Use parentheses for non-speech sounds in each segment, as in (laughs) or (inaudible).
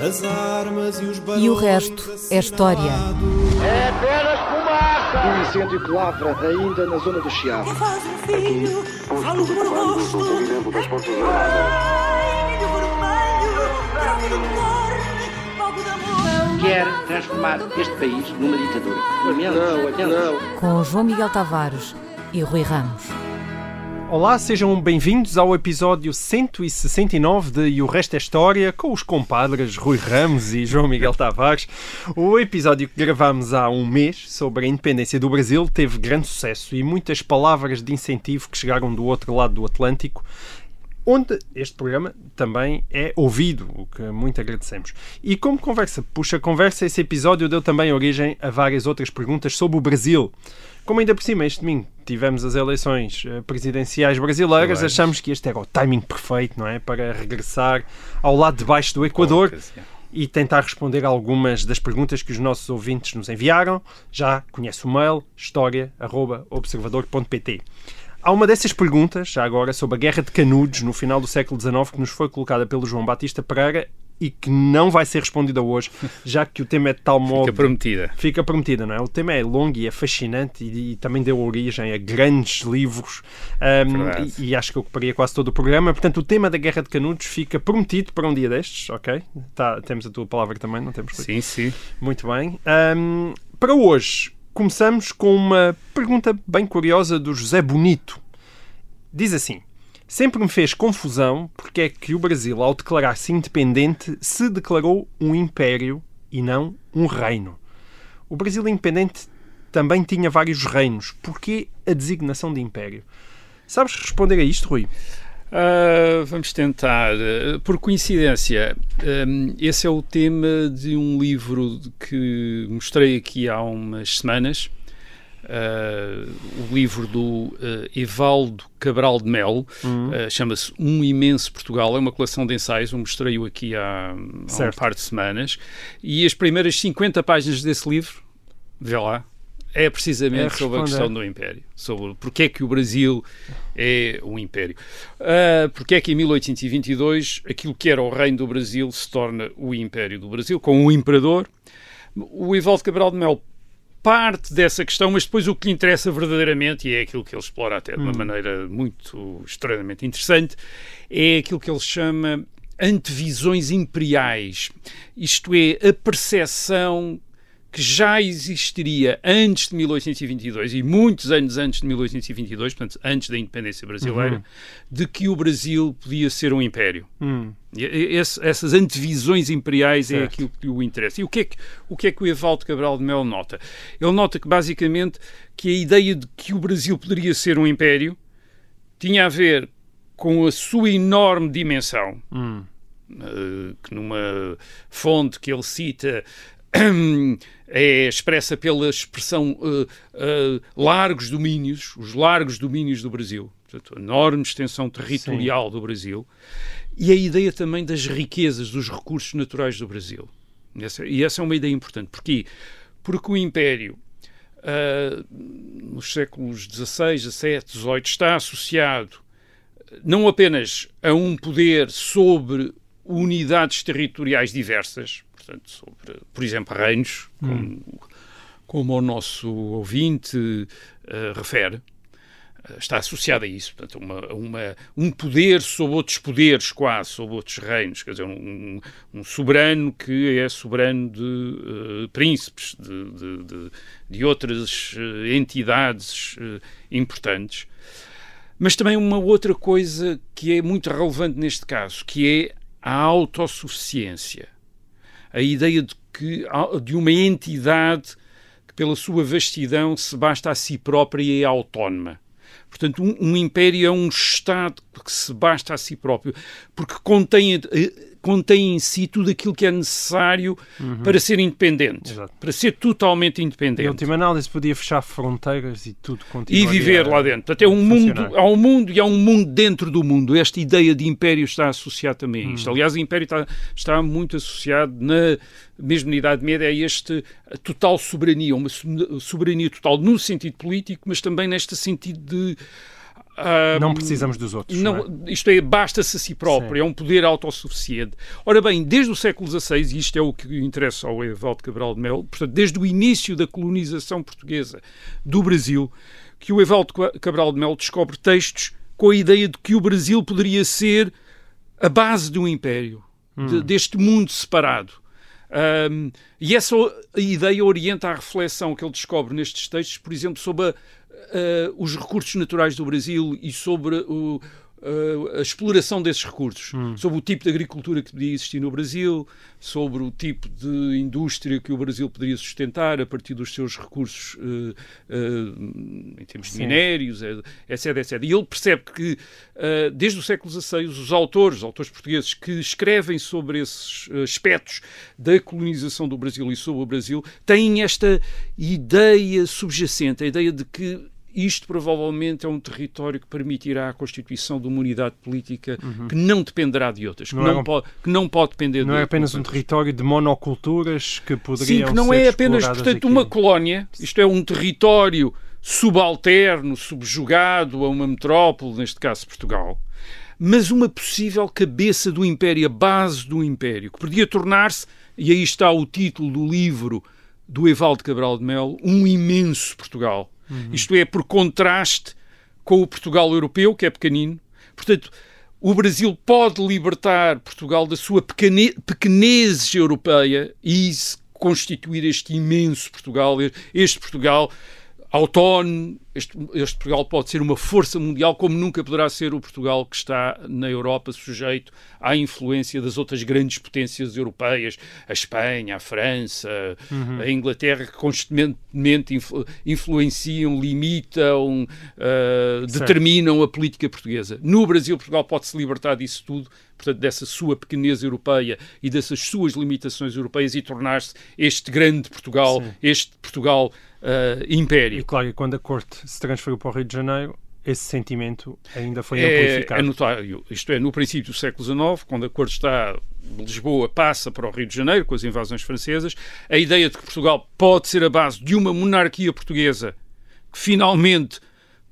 As armas e os E o resto é história. É apenas fumaça! Um incêndio que lavra ainda na zona do Chiado. Faz um filho, falo por gosto. Ai, milho vermelho, branco do corno, fogo da amor. Quer transformar este país numa ditadura. Não, não. Com João Miguel Tavares e Rui Ramos. Olá, sejam bem-vindos ao episódio 169 de E o Resto é História, com os compadres Rui Ramos e João Miguel Tavares. O episódio que gravámos há um mês sobre a independência do Brasil teve grande sucesso e muitas palavras de incentivo que chegaram do outro lado do Atlântico onde este programa também é ouvido, o que muito agradecemos. E como conversa puxa conversa, esse episódio deu também origem a várias outras perguntas sobre o Brasil. Como ainda por cima, este domingo tivemos as eleições eh, presidenciais brasileiras, achamos que este era o timing perfeito, não é? Para regressar ao lado de baixo do Equador e tentar responder algumas das perguntas que os nossos ouvintes nos enviaram. Já conhece o mail história.observador.pt. Há uma dessas perguntas, já agora, sobre a Guerra de Canudos no final do século XIX, que nos foi colocada pelo João Batista Pereira e que não vai ser respondida hoje, já que o tema é de tal modo. Fica prometida. Fica prometida, não é? O tema é longo e é fascinante e, e também deu origem a grandes livros um, e, e acho que ocuparia quase todo o programa. Portanto, o tema da Guerra de Canudos fica prometido para um dia destes, ok? Tá, temos a tua palavra também, não temos? Sim, sim. Muito bem. Ahm, para hoje, começamos com uma pergunta bem curiosa do José Bonito. Diz assim: Sempre me fez confusão porque é que o Brasil, ao declarar-se independente, se declarou um império e não um reino. O Brasil independente também tinha vários reinos. Porquê a designação de império? Sabes responder a isto, Rui? Ah, vamos tentar. Por coincidência, hum, esse é o tema de um livro que mostrei aqui há umas semanas. Ah, o livro do ah, Evaldo Cabral de Melo ah, chama-se Um Imenso Portugal. É uma coleção de ensaios. Eu mostrei-o aqui há, há um par de semanas. E as primeiras 50 páginas desse livro, vê lá, é precisamente É sobre a questão do Império. Sobre porque é que o Brasil é um Império. Ah, porque é que em 1822 aquilo que era o Reino do Brasil se torna o Império do Brasil, com um imperador. O Evaldo Cabral de Mel parte dessa questão, mas depois o que lhe interessa verdadeiramente, e é aquilo que ele explora até de uma maneira muito extremamente interessante, é aquilo que ele chama antevisões imperiais. Isto é, a percepção que já existiria antes de 1822 e muitos anos antes de 1822, portanto, antes da independência brasileira, de que o Brasil podia ser um império. Hum, e- esse- essas antevisões imperiais é Certo. aquilo que o interessa. E o que é que o, que é que o Evaldo Cabral de Melo nota? Ele nota que, basicamente, que a ideia de que o Brasil poderia ser um império tinha a ver com a sua enorme dimensão, hum, eh, que numa fonte que ele cita (clears throat) é expressa pela expressão eh, eh, largos domínios, os largos domínios do Brasil, portanto, a enorme extensão territorial do Brasil, e a ideia também das riquezas, dos recursos naturais do Brasil. E essa é uma ideia importante. Porquê? Porque o Império, ah, nos séculos XVI, XVII, XVIII, está associado não apenas a um poder sobre unidades territoriais diversas, portanto, sobre, por exemplo, reinos, como, como o nosso ouvinte eh, refere, está associado a isso, portanto, uma, uma- um poder sobre outros poderes, quase, sobre outros reinos, quer dizer, um, um soberano que é soberano de eh, príncipes, de, de- de- de outras eh, entidades eh, importantes. Mas também uma outra coisa que é muito relevante neste caso, que é a autossuficiência. A ideia de, que, de uma entidade que, pela sua vastidão, se basta a si própria e é autónoma. Portanto, um, um império é um Estado que se basta a si próprio, porque contém, eh, contém em si tudo aquilo que é necessário para ser independente, Exato. para ser totalmente Em independente. última análise, podia fechar fronteiras e tudo E continuaria viver lá dentro. Portanto, é um funcionar. mundo, há um mundo e há um mundo dentro do mundo. Esta ideia de império está associada também a isto. Hum. Aliás, o império está, está muito associado, na, mesmo na Idade Média, a este total soberania, uma so- soberania total no sentido político, mas também neste sentido de Não precisamos dos outros. não, não é? Isto é, basta-se a si próprio, Sim. é um poder autossuficiente. Ora bem, desde o século XVI, e isto é o que interessa ao Evaldo Cabral de Melo, portanto, desde o início da colonização portuguesa do Brasil, que o Evaldo Cabral de Melo descobre textos com a ideia de que o Brasil poderia ser a base de um império, de- deste mundo separado. Ahm, e essa ideia orienta a reflexão que ele descobre nestes textos, por exemplo, sobre a- a- os recursos naturais do Brasil e sobre o- a, a exploração desses recursos, sobre o tipo de agricultura que podia existir no Brasil, sobre o tipo de indústria que o Brasil poderia sustentar a partir dos seus recursos eh, eh, em termos de Sim. minérios, eh, etc, etc. E ele percebe que eh, desde o século XVI os autores, os autores portugueses que escrevem sobre esses eh, aspectos da colonização do Brasil e sobre o Brasil têm esta ideia subjacente, a ideia de que isto provavelmente é um território que permitirá a constituição de uma unidade política que não dependerá de outras, que Não não, é um- pode, que não pode depender Não de é apenas um território de monoculturas que Sim, poderiam que não é apenas, portanto, aqui. uma colónia, isto é um território subalterno, subjugado a uma metrópole, neste caso Portugal, mas uma possível cabeça do império, a base do império, que podia tornar-se, e aí está o título do livro do Evaldo Cabral de Melo, um imenso Portugal. Isto é, por contraste com o Portugal europeu, que é pequenino. Portanto, o Brasil pode libertar Portugal da sua pequene, pequenez europeia e constituir este imenso Portugal, este Portugal autónomo, este, este Portugal pode ser uma força mundial como nunca poderá ser o Portugal que está na Europa sujeito à influência das outras grandes potências europeias, a Espanha, a França, a Inglaterra, que constantemente influ- influenciam, limitam, uh, determinam a política portuguesa. No Brasil, Portugal pode se libertar disso tudo, portanto, dessa sua pequenez europeia e dessas suas limitações europeias e tornar-se este grande Portugal, Sim. este Portugal uh, império. E claro, que quando a corte se transferiu para o Rio de Janeiro, esse sentimento ainda foi É, amplificado. é notório, isto é, no princípio do século XIX, quando a corte está, Lisboa passa para o Rio de Janeiro com as invasões francesas, a ideia de que Portugal pode ser a base de uma monarquia portuguesa que finalmente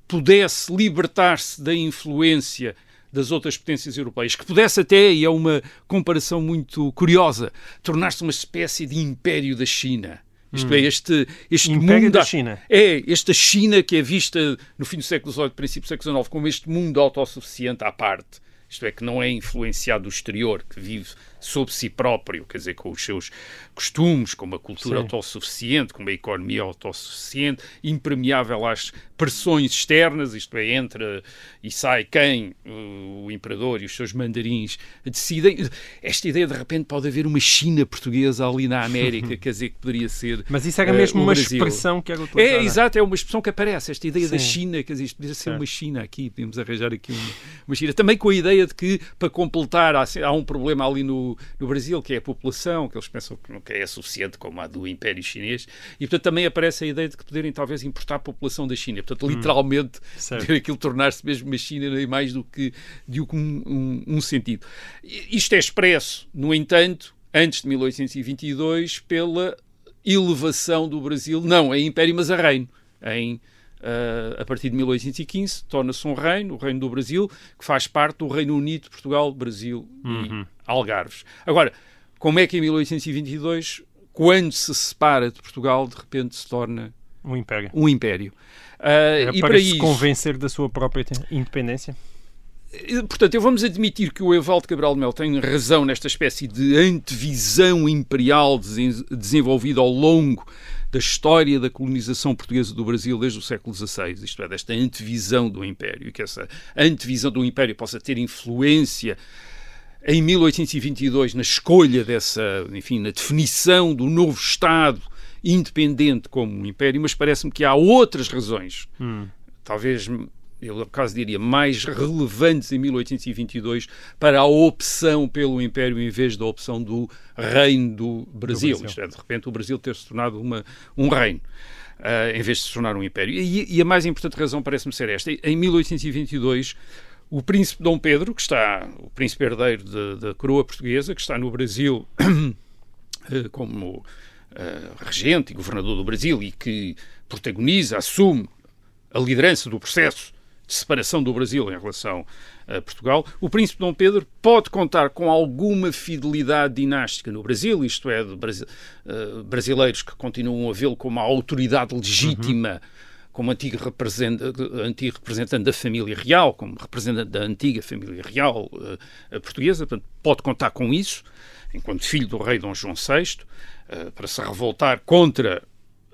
pudesse libertar-se da influência das outras potências europeias, que pudesse até, e é uma comparação muito curiosa, tornar-se uma espécie de império da China. Isto é, este, este Império mundo da China. é esta China que é vista no fim do século XVIII, princípio do século XIX, como este mundo autossuficiente à parte. Isto é, que não é influenciado do exterior, que vive sob si próprio, quer dizer, com os seus costumes, com uma cultura Sim. autossuficiente, com uma economia autossuficiente, impermeável às pressões externas, isto é, entra e sai quem, o imperador e os seus mandarins decidem. Esta ideia, de repente, pode haver uma China portuguesa ali na América, (laughs) quer dizer, que poderia ser. Mas isso era eh, mesmo o uma Brasil. expressão que era utilizada. É, exato, é uma expressão que aparece, esta ideia da Sim. China, quer dizer, isto podia ser Certo. uma China aqui, podemos arranjar aqui uma, uma China. Também com a ideia de que, para completar, há, há um problema ali no, no Brasil, que é a população, que eles pensam que nunca é suficiente como a do Império Chinês, e portanto também aparece a ideia de que poderem talvez importar a população da China. Portanto, literalmente, Certo. ter (laughs) aquilo tornar-se mesmo uma China nem mais do que, do que um, um- um sentido. Isto é expresso, no entanto, antes de 1822, pela elevação do Brasil, não em Império, mas a reino. Em, ah, a partir de 1815, torna-se um reino, o Reino do Brasil, que faz parte do Reino Unido, Portugal, Brasil e Algarves. Agora, como é que em 1822, quando se separa de Portugal, de repente se torna Um império. um império? Era e para, se isso, convencer da sua própria independência. Eh, Portanto, eu vamos admitir que o Evaldo Cabral de Mel tem razão nesta espécie de antevisão imperial desen- desenvolvida ao longo da história da colonização portuguesa do Brasil desde o século XVI, isto é, desta antevisão do Império, e que essa antevisão do Império possa ter influência em 1822 na escolha dessa, enfim, na definição do novo Estado independente como um Império, mas parece-me que há outras razões talvez eu acaso diria mais relevantes em 1822 para a opção pelo Império em vez da opção do reino do Brasil. Brasil. Isto é, de repente o Brasil ter se tornado uma, um reino. ah, em vez de se tornar um império. E, e a mais importante razão parece-me ser esta. Em 1822, o príncipe Dom Pedro, que está, o príncipe herdeiro de- da coroa portuguesa, que está no Brasil (clears throat) eh, como eh, regente e governador do Brasil e que protagoniza, assume a liderança do processo de separação do Brasil em relação a Portugal, o príncipe Dom Pedro pode contar com alguma fidelidade dinástica no Brasil, isto é, de uh, brasileiros que continuam a vê-lo como a autoridade legítima. Uhum. Como antigo representante, antigo representante da família real, como representante da antiga família real uh, portuguesa, portanto, pode contar com isso, enquanto filho do rei Dom João VI, uh, para se revoltar contra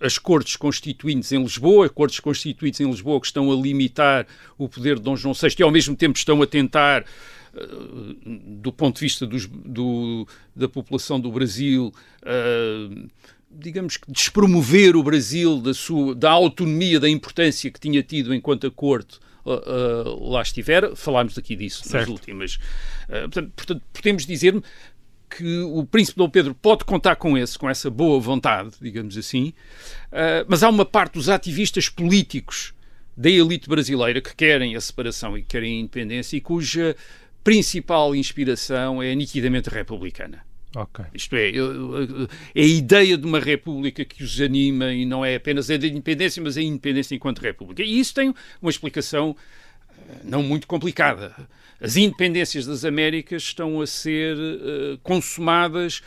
as cortes constituintes em Lisboa, cortes constituintes em Lisboa que estão a limitar o poder de Dom João VI e ao mesmo tempo estão a tentar eh, do ponto de vista dos, do, da população do Brasil, uh, digamos que despromover o Brasil da, sua, da autonomia, da importância que tinha tido enquanto a corte uh, uh, lá estiver. Falámos aqui disso certo. nas últimas. portanto, portanto, podemos dizer que o príncipe Dom Pedro pode contar com esse, com essa boa vontade, digamos assim, uh, mas há uma parte dos ativistas políticos da elite brasileira que querem a separação e que querem a independência e cuja principal inspiração é nitidamente republicana. Okay. Isto é, é a ideia de uma república que os anima e não é apenas a da independência, mas a independência enquanto república. E isso tem uma explicação ah, não muito complicada as independências das Américas estão a ser uh, consumadas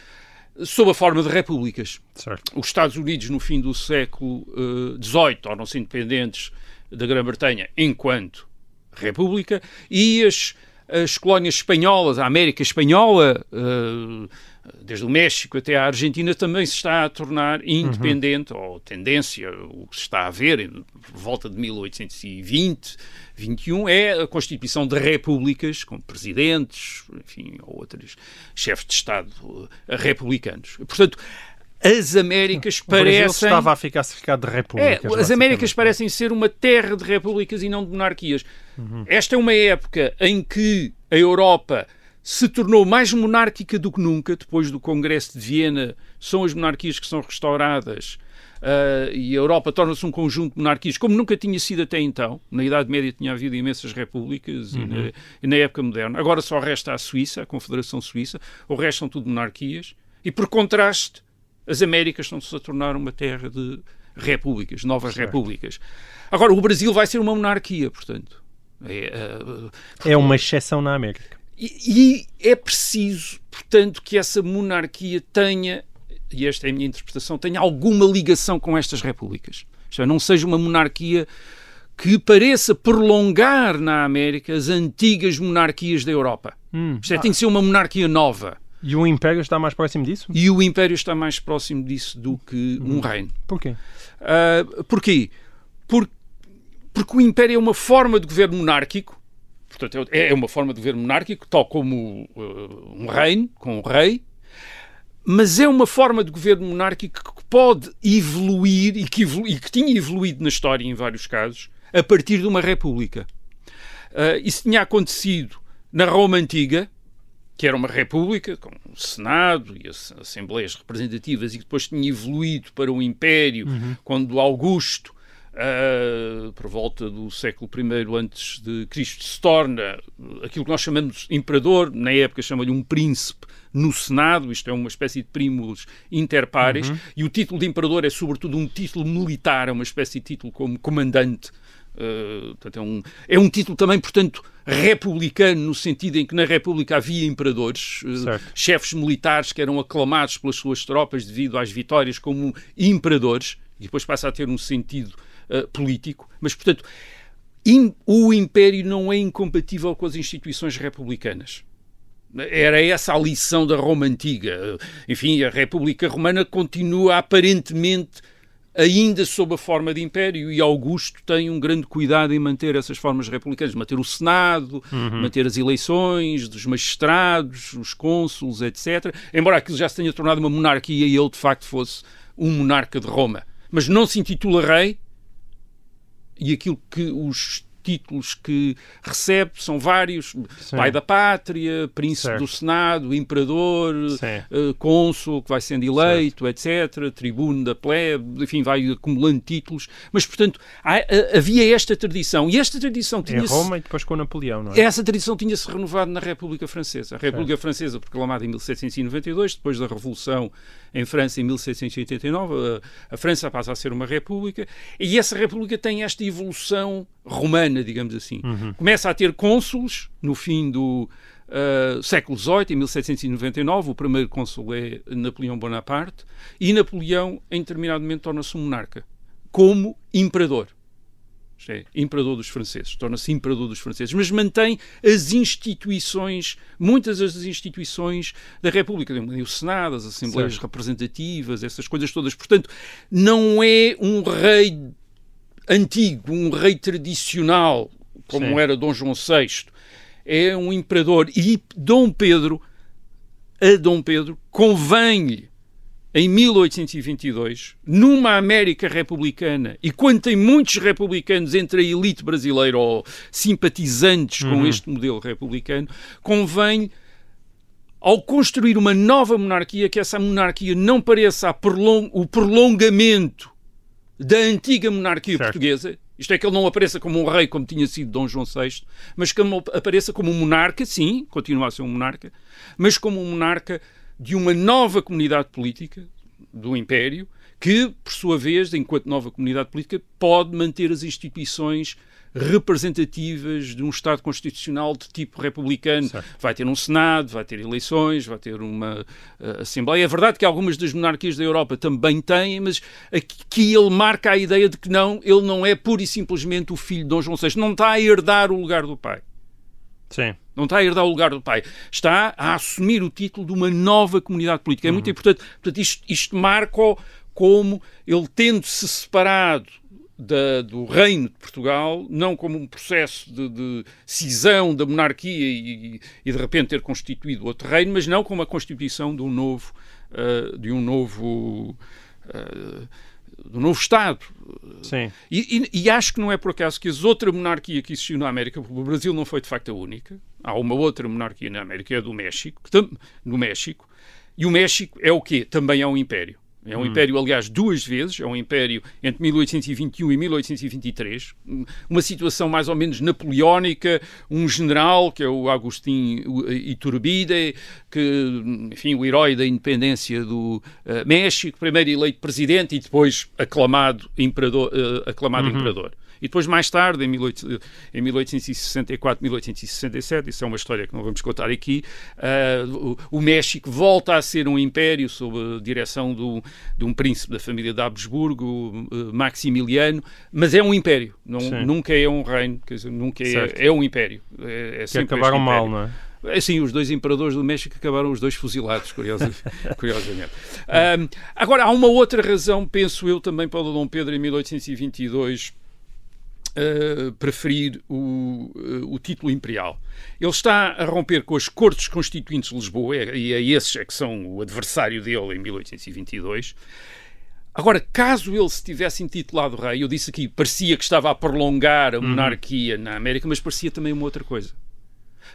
sob a forma de repúblicas. Certo. Os Estados Unidos, no fim do século XVIII, uh, tornam-se independentes da Grã-Bretanha enquanto república e as, as colónias espanholas, a América Espanhola, uh, desde o México até a Argentina, também se está a tornar independente, uhum. ou tendência, o que se está a ver, por volta de 1820, 21, é a constituição de repúblicas, com presidentes, enfim, ou outros chefes de Estado uh, republicanos. Portanto, as Américas o parecem. estava a ficar cercado de repúblicas. É, as Américas parecem ser uma terra de repúblicas e não de monarquias. Uhum. Esta é uma época em que a Europa se tornou mais monárquica do que nunca, depois do Congresso de Viena, são as monarquias que são restauradas uh, e a Europa torna-se um conjunto de monarquias, como nunca tinha sido até então. Na Idade Média tinha havido imensas repúblicas uhum. e, na, e, na, época moderna. Agora só resta a Suíça, a Confederação Suíça, o resto são tudo monarquias, e por contraste, as Américas estão-se a tornar uma terra de repúblicas, novas certo. repúblicas. Agora, o Brasil vai ser uma monarquia, portanto. É, uh, é uma exceção na América. E, e é preciso, portanto, que essa monarquia tenha, e esta é a minha interpretação, tenha alguma ligação com estas repúblicas. Isto é, não seja uma monarquia que pareça prolongar na América as antigas monarquias da Europa. Hum. Isto é, tem que ser uma monarquia nova. E o Império está mais próximo disso? E o Império está mais próximo disso do que hum. um reino. Porquê? Uh, porquê? Por, porque o Império é uma forma de governo monárquico Portanto, é, é uma forma de governo monárquico, tal como uh, um reino, com um rei, mas é uma forma de governo monárquico que pode evoluir e que, evolu e que tinha evoluído na história em vários casos a partir de uma república. Uh, isso tinha acontecido na Roma Antiga, que era uma república, com o Senado e as Assembleias Representativas, e que depois tinha evoluído para o Império, uhum. quando Augusto Uh, por volta do século I antes de Cristo, se torna aquilo que nós chamamos imperador, na época chama-lhe um príncipe no Senado, isto é uma espécie de primos interpares, uhum. e o título de imperador é sobretudo um título militar, é uma espécie de título como comandante. Uh, portanto, é, um, é um título também, portanto, republicano, no sentido em que na República havia imperadores, uh, chefes militares que eram aclamados pelas suas tropas devido às vitórias como imperadores, e depois passa a ter um sentido uh, político, mas, portanto, o Império não é incompatível com as instituições republicanas. Era essa a lição da Roma Antiga. Enfim, a República Romana continua aparentemente ainda sob a forma de império e Augusto tem um grande cuidado em manter essas formas republicanas, manter o Senado, uhum. manter as eleições dos magistrados, os cônsules, etc. Embora aquilo já se tenha tornado uma monarquia e ele de facto fosse um monarca de Roma. Mas não se intitula rei, e aquilo que os títulos que recebe são vários: Sim. pai da pátria, príncipe certo. do Senado, imperador, uh, cônsul que vai sendo eleito, certo. etc., tribuno da plebe, enfim, vai acumulando títulos. Mas, portanto, há, havia esta tradição. E esta tradição tinha. Em Roma e depois com Napoleão, não é? Essa tradição tinha-se renovado na República Francesa. A República certo. Francesa, proclamada em 1792, depois da Revolução em França em 1789, a, a França passa a ser uma república, e essa república tem esta evolução romana digamos assim. Começa a ter cônsules no fim do uh, século XVIII, em 1799. O primeiro cônsul é Napoleão Bonaparte. E Napoleão, em determinado momento, torna-se um monarca, como imperador. É, imperador dos franceses, torna-se imperador dos franceses, mas mantém as instituições, muitas das instituições da República, o Senado, as Assembleias Certo. Representativas, essas coisas todas. Portanto, não é um rei antigo, um rei tradicional, como Sim. era Dom João VI. É um imperador. E Dom Pedro, a Dom Pedro, convém-lhe em 1822, numa América republicana, e quando tem muitos republicanos entre a elite brasileira ou simpatizantes com este modelo republicano, convém, ao construir uma nova monarquia, que essa monarquia não pareça prolong- o prolongamento da antiga monarquia Certo. portuguesa. Isto é que ele não apareça como um rei, como tinha sido Dom João VI, mas que ele apareça como um monarca, sim, continua a ser um monarca, mas como um monarca de uma nova comunidade política do Império, que, por sua vez, enquanto nova comunidade política, pode manter as instituições representativas de um Estado constitucional de tipo republicano. Certo. Vai ter um Senado, vai ter eleições, vai ter uma eh, Assembleia. É verdade que algumas das monarquias da Europa também têm, mas aqui ele marca a ideia de que não, ele não é pura e simplesmente o filho de Dom João VI, não está a herdar o lugar do pai. Sim. Não está a herdar o lugar do pai. Está a assumir o título de uma nova comunidade política. É muito importante. Portanto, isto, isto marca-o como ele tendo-se separado da- do reino de Portugal, não como um processo de, de cisão da monarquia e, e de repente ter constituído outro reino, mas não como a constituição de um novo, ah, de um novo, ah, um novo Estado. Sim. E, e- e acho que não é por acaso que as outra monarquia que existiu na América, porque o Brasil não foi de facto a única, há uma outra monarquia na América, é a do México, tam- no México, e o México é o quê? Também é um império. É um império, aliás, duas vezes. É um império entre 1821 e 1823. Uma situação mais ou menos napoleónica. Um general, que é o Agustín Iturbide, que, enfim, o herói da independência do eh, México, primeiro eleito presidente e depois aclamado imperador. eh, aclamado imperador. E depois, mais tarde, em, 18, em 1864, 1867, isso é uma história que não vamos contar aqui, ah, o, o México volta a ser um império sob a direção do, de um príncipe da família de Habsburgo, eh, Maximiliano, mas é um império, não, Sim. nunca é um reino, quer dizer, nunca é, é um império. É, é Que acabaram mal, não é? Assim, os dois imperadores do México acabaram os dois fuzilados, curiosa- (laughs) curiosamente. Ahm, agora, há uma outra razão, penso eu, também para o Dom Pedro em 1822 uh, preferir o, uh, o título imperial. Ele está a romper com as Cortes Constituintes de Lisboa, e é esses é que são o adversário dele em 1822. Agora, caso ele se tivesse intitulado rei, eu disse aqui, parecia que estava a prolongar a monarquia na América, mas parecia também uma outra coisa.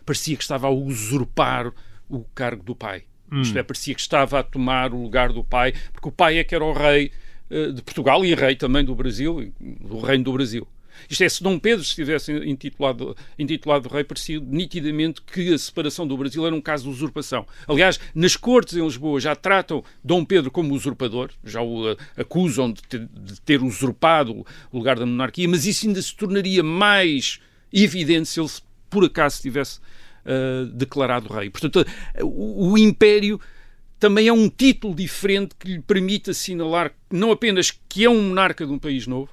Parecia que estava a usurpar o cargo do pai. Isto é, parecia que estava a tomar o lugar do pai, porque o pai é que era o rei eh, de Portugal e rei também do Brasil, do reino do Brasil. Isto é, se Dom Pedro se tivesse intitulado, intitulado rei, parecia nitidamente que a separação do Brasil era um caso de usurpação. Aliás, nas cortes em Lisboa já tratam Dom Pedro como usurpador, já o eh, acusam de ter, de ter usurpado o lugar da monarquia, mas isso ainda se tornaria mais evidente se ele por acaso tivesse eh, declarado rei. Portanto, eh, o, o império também é um título diferente que lhe permite assinalar não apenas que é um monarca de um país novo,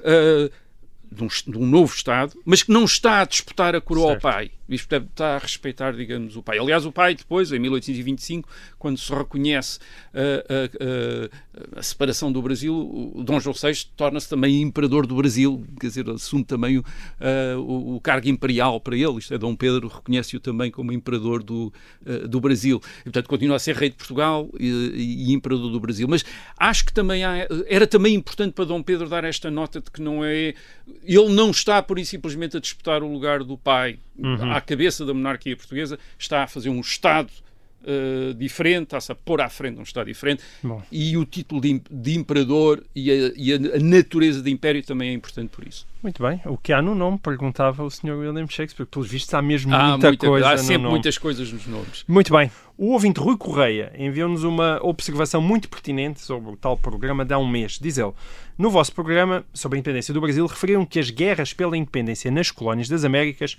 eh, de, um, de um novo Estado, mas que não está a disputar a coroa Certo. ao pai. Isto deve estar a respeitar, digamos, o pai. Aliás, o pai, depois, em 1825, quando se reconhece eh, a, a- a separação do Brasil, o Dom João VI torna-se também imperador do Brasil, quer dizer, assume também o, eh, o- o cargo imperial para ele. Isto é, Dom Pedro reconhece-o também como imperador do, eh, do Brasil. E, portanto, continua a ser rei de Portugal e, e imperador do Brasil. Mas acho que também há, era também importante para Dom Pedro dar esta nota de que não é. Ele não está, por e simplesmente, a disputar o lugar do pai à cabeça da monarquia portuguesa, está a fazer um Estado. eh, diferente, está-se a pôr à frente um Estado diferente Bom. e o título de, de imperador e, a, e a- a natureza de império também é importante por isso. Muito bem. O que há no nome, perguntava o Sr. William Shakespeare. Pelos vistos, há mesmo Há, muita, muita- coisa há no sempre nome. muitas coisas nos nomes. Muito bem. O ouvinte Rui Correia enviou-nos uma observação muito pertinente sobre o tal programa de há um mês. Diz ele, no vosso programa sobre a independência do Brasil, referiram que as guerras pela independência nas colónias das Américas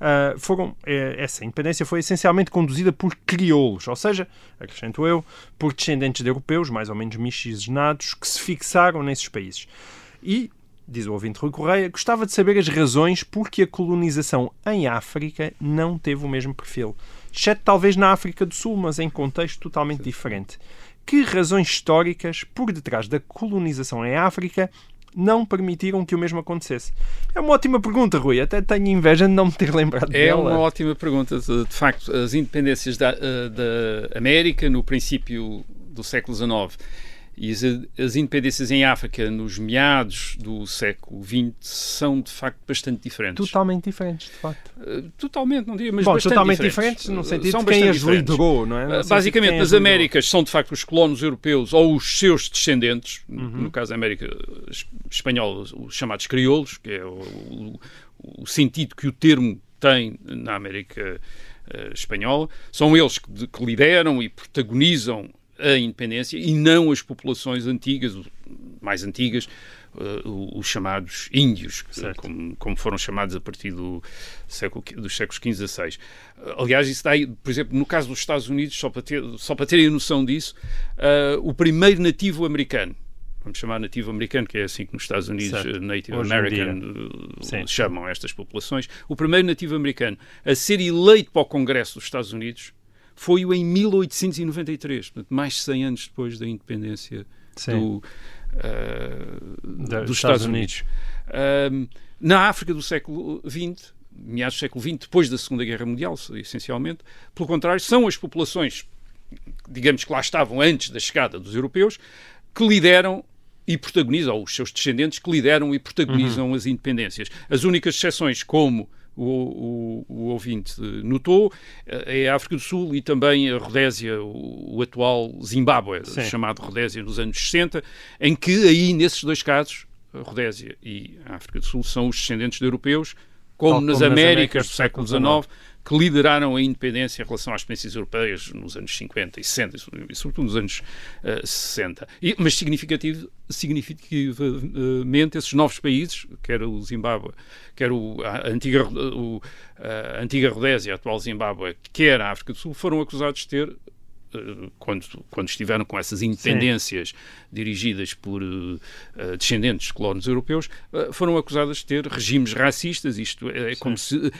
ah, foram... eh, essa independência foi essencialmente conduzida por crioulos, ou seja, acrescento eu, por descendentes de europeus, mais ou menos miscigenados, que se fixaram nesses países. E diz o ouvinte Rui Correia, gostava de saber as razões por que a colonização em África não teve o mesmo perfil. Exceto talvez na África do Sul, mas em contexto totalmente diferente. Que razões históricas por detrás da colonização em África não permitiram que o mesmo acontecesse? É uma ótima pergunta, Rui. Até tenho inveja de não me ter (laughs) lembrado É dela. uma ótima pergunta. De, de facto, as independências da, eh, da América no princípio do século XIX e as, as independências em África nos meados do século XX são de facto bastante diferentes. Totalmente diferentes, de facto. Eh, totalmente, não diria, mas Bom, bastante totalmente diferentes. diferentes no Eh, sentido são de quem as diferentes. liderou, não é? Uh, Basicamente, nas. Américas são de facto os colonos europeus ou os seus descendentes, Uhum. no caso da América es- espanhola, os chamados crioulos, que é o, o- o sentido que o termo tem na América espanhola, são eles que, que lideram e protagonizam a independência e não as populações antigas, mais antigas, eh, o- os chamados índios, Certo. como, como foram chamados a partir do século, dos séculos XV a XVI. Aliás, isso daí, por exemplo, no caso dos Estados Unidos, só para, ter, só para terem noção disso, eh, o primeiro nativo americano, vamos chamar nativo americano, que é assim que nos Estados Unidos Certo. eh, Native Hoje American eh, chamam estas populações, o primeiro nativo americano a ser eleito para o Congresso dos Estados Unidos foi o em 1893, portanto, mais de 100 anos depois da independência do, eh, Da- dos Estados Unidos. Ahm, na África do século XX, meados do século XX, depois da Segunda Guerra Mundial, essencialmente, pelo contrário, são as populações, digamos que lá estavam antes da chegada dos europeus, que lideram e protagonizam, ou os seus descendentes, que lideram e protagonizam as independências. As únicas exceções, como o, o, o ouvinte notou, eh, é a África do Sul e também a Rodésia, o, o atual Zimbábue, Sim. chamado Rodésia nos anos 60, em que aí, nesses dois casos, a Rodésia e a África do Sul são os descendentes de europeus, como, nas, como nas Américas Américas do século XIX, que lideraram a independência em relação às experiências europeias nos anos 50 e 60, e sobretudo nos anos eh, 60. E, mas significativo, significativamente esses novos países, quer o Zimbábue, quer o, a, antiga, o, a antiga Rodésia, a atual Zimbábue, quer a África do Sul, foram acusados de ter eh, quando, quando estiveram com essas independências dirigidas por eh, descendentes de colonos europeus, eh, foram acusadas de ter regimes racistas, isto é, é como se...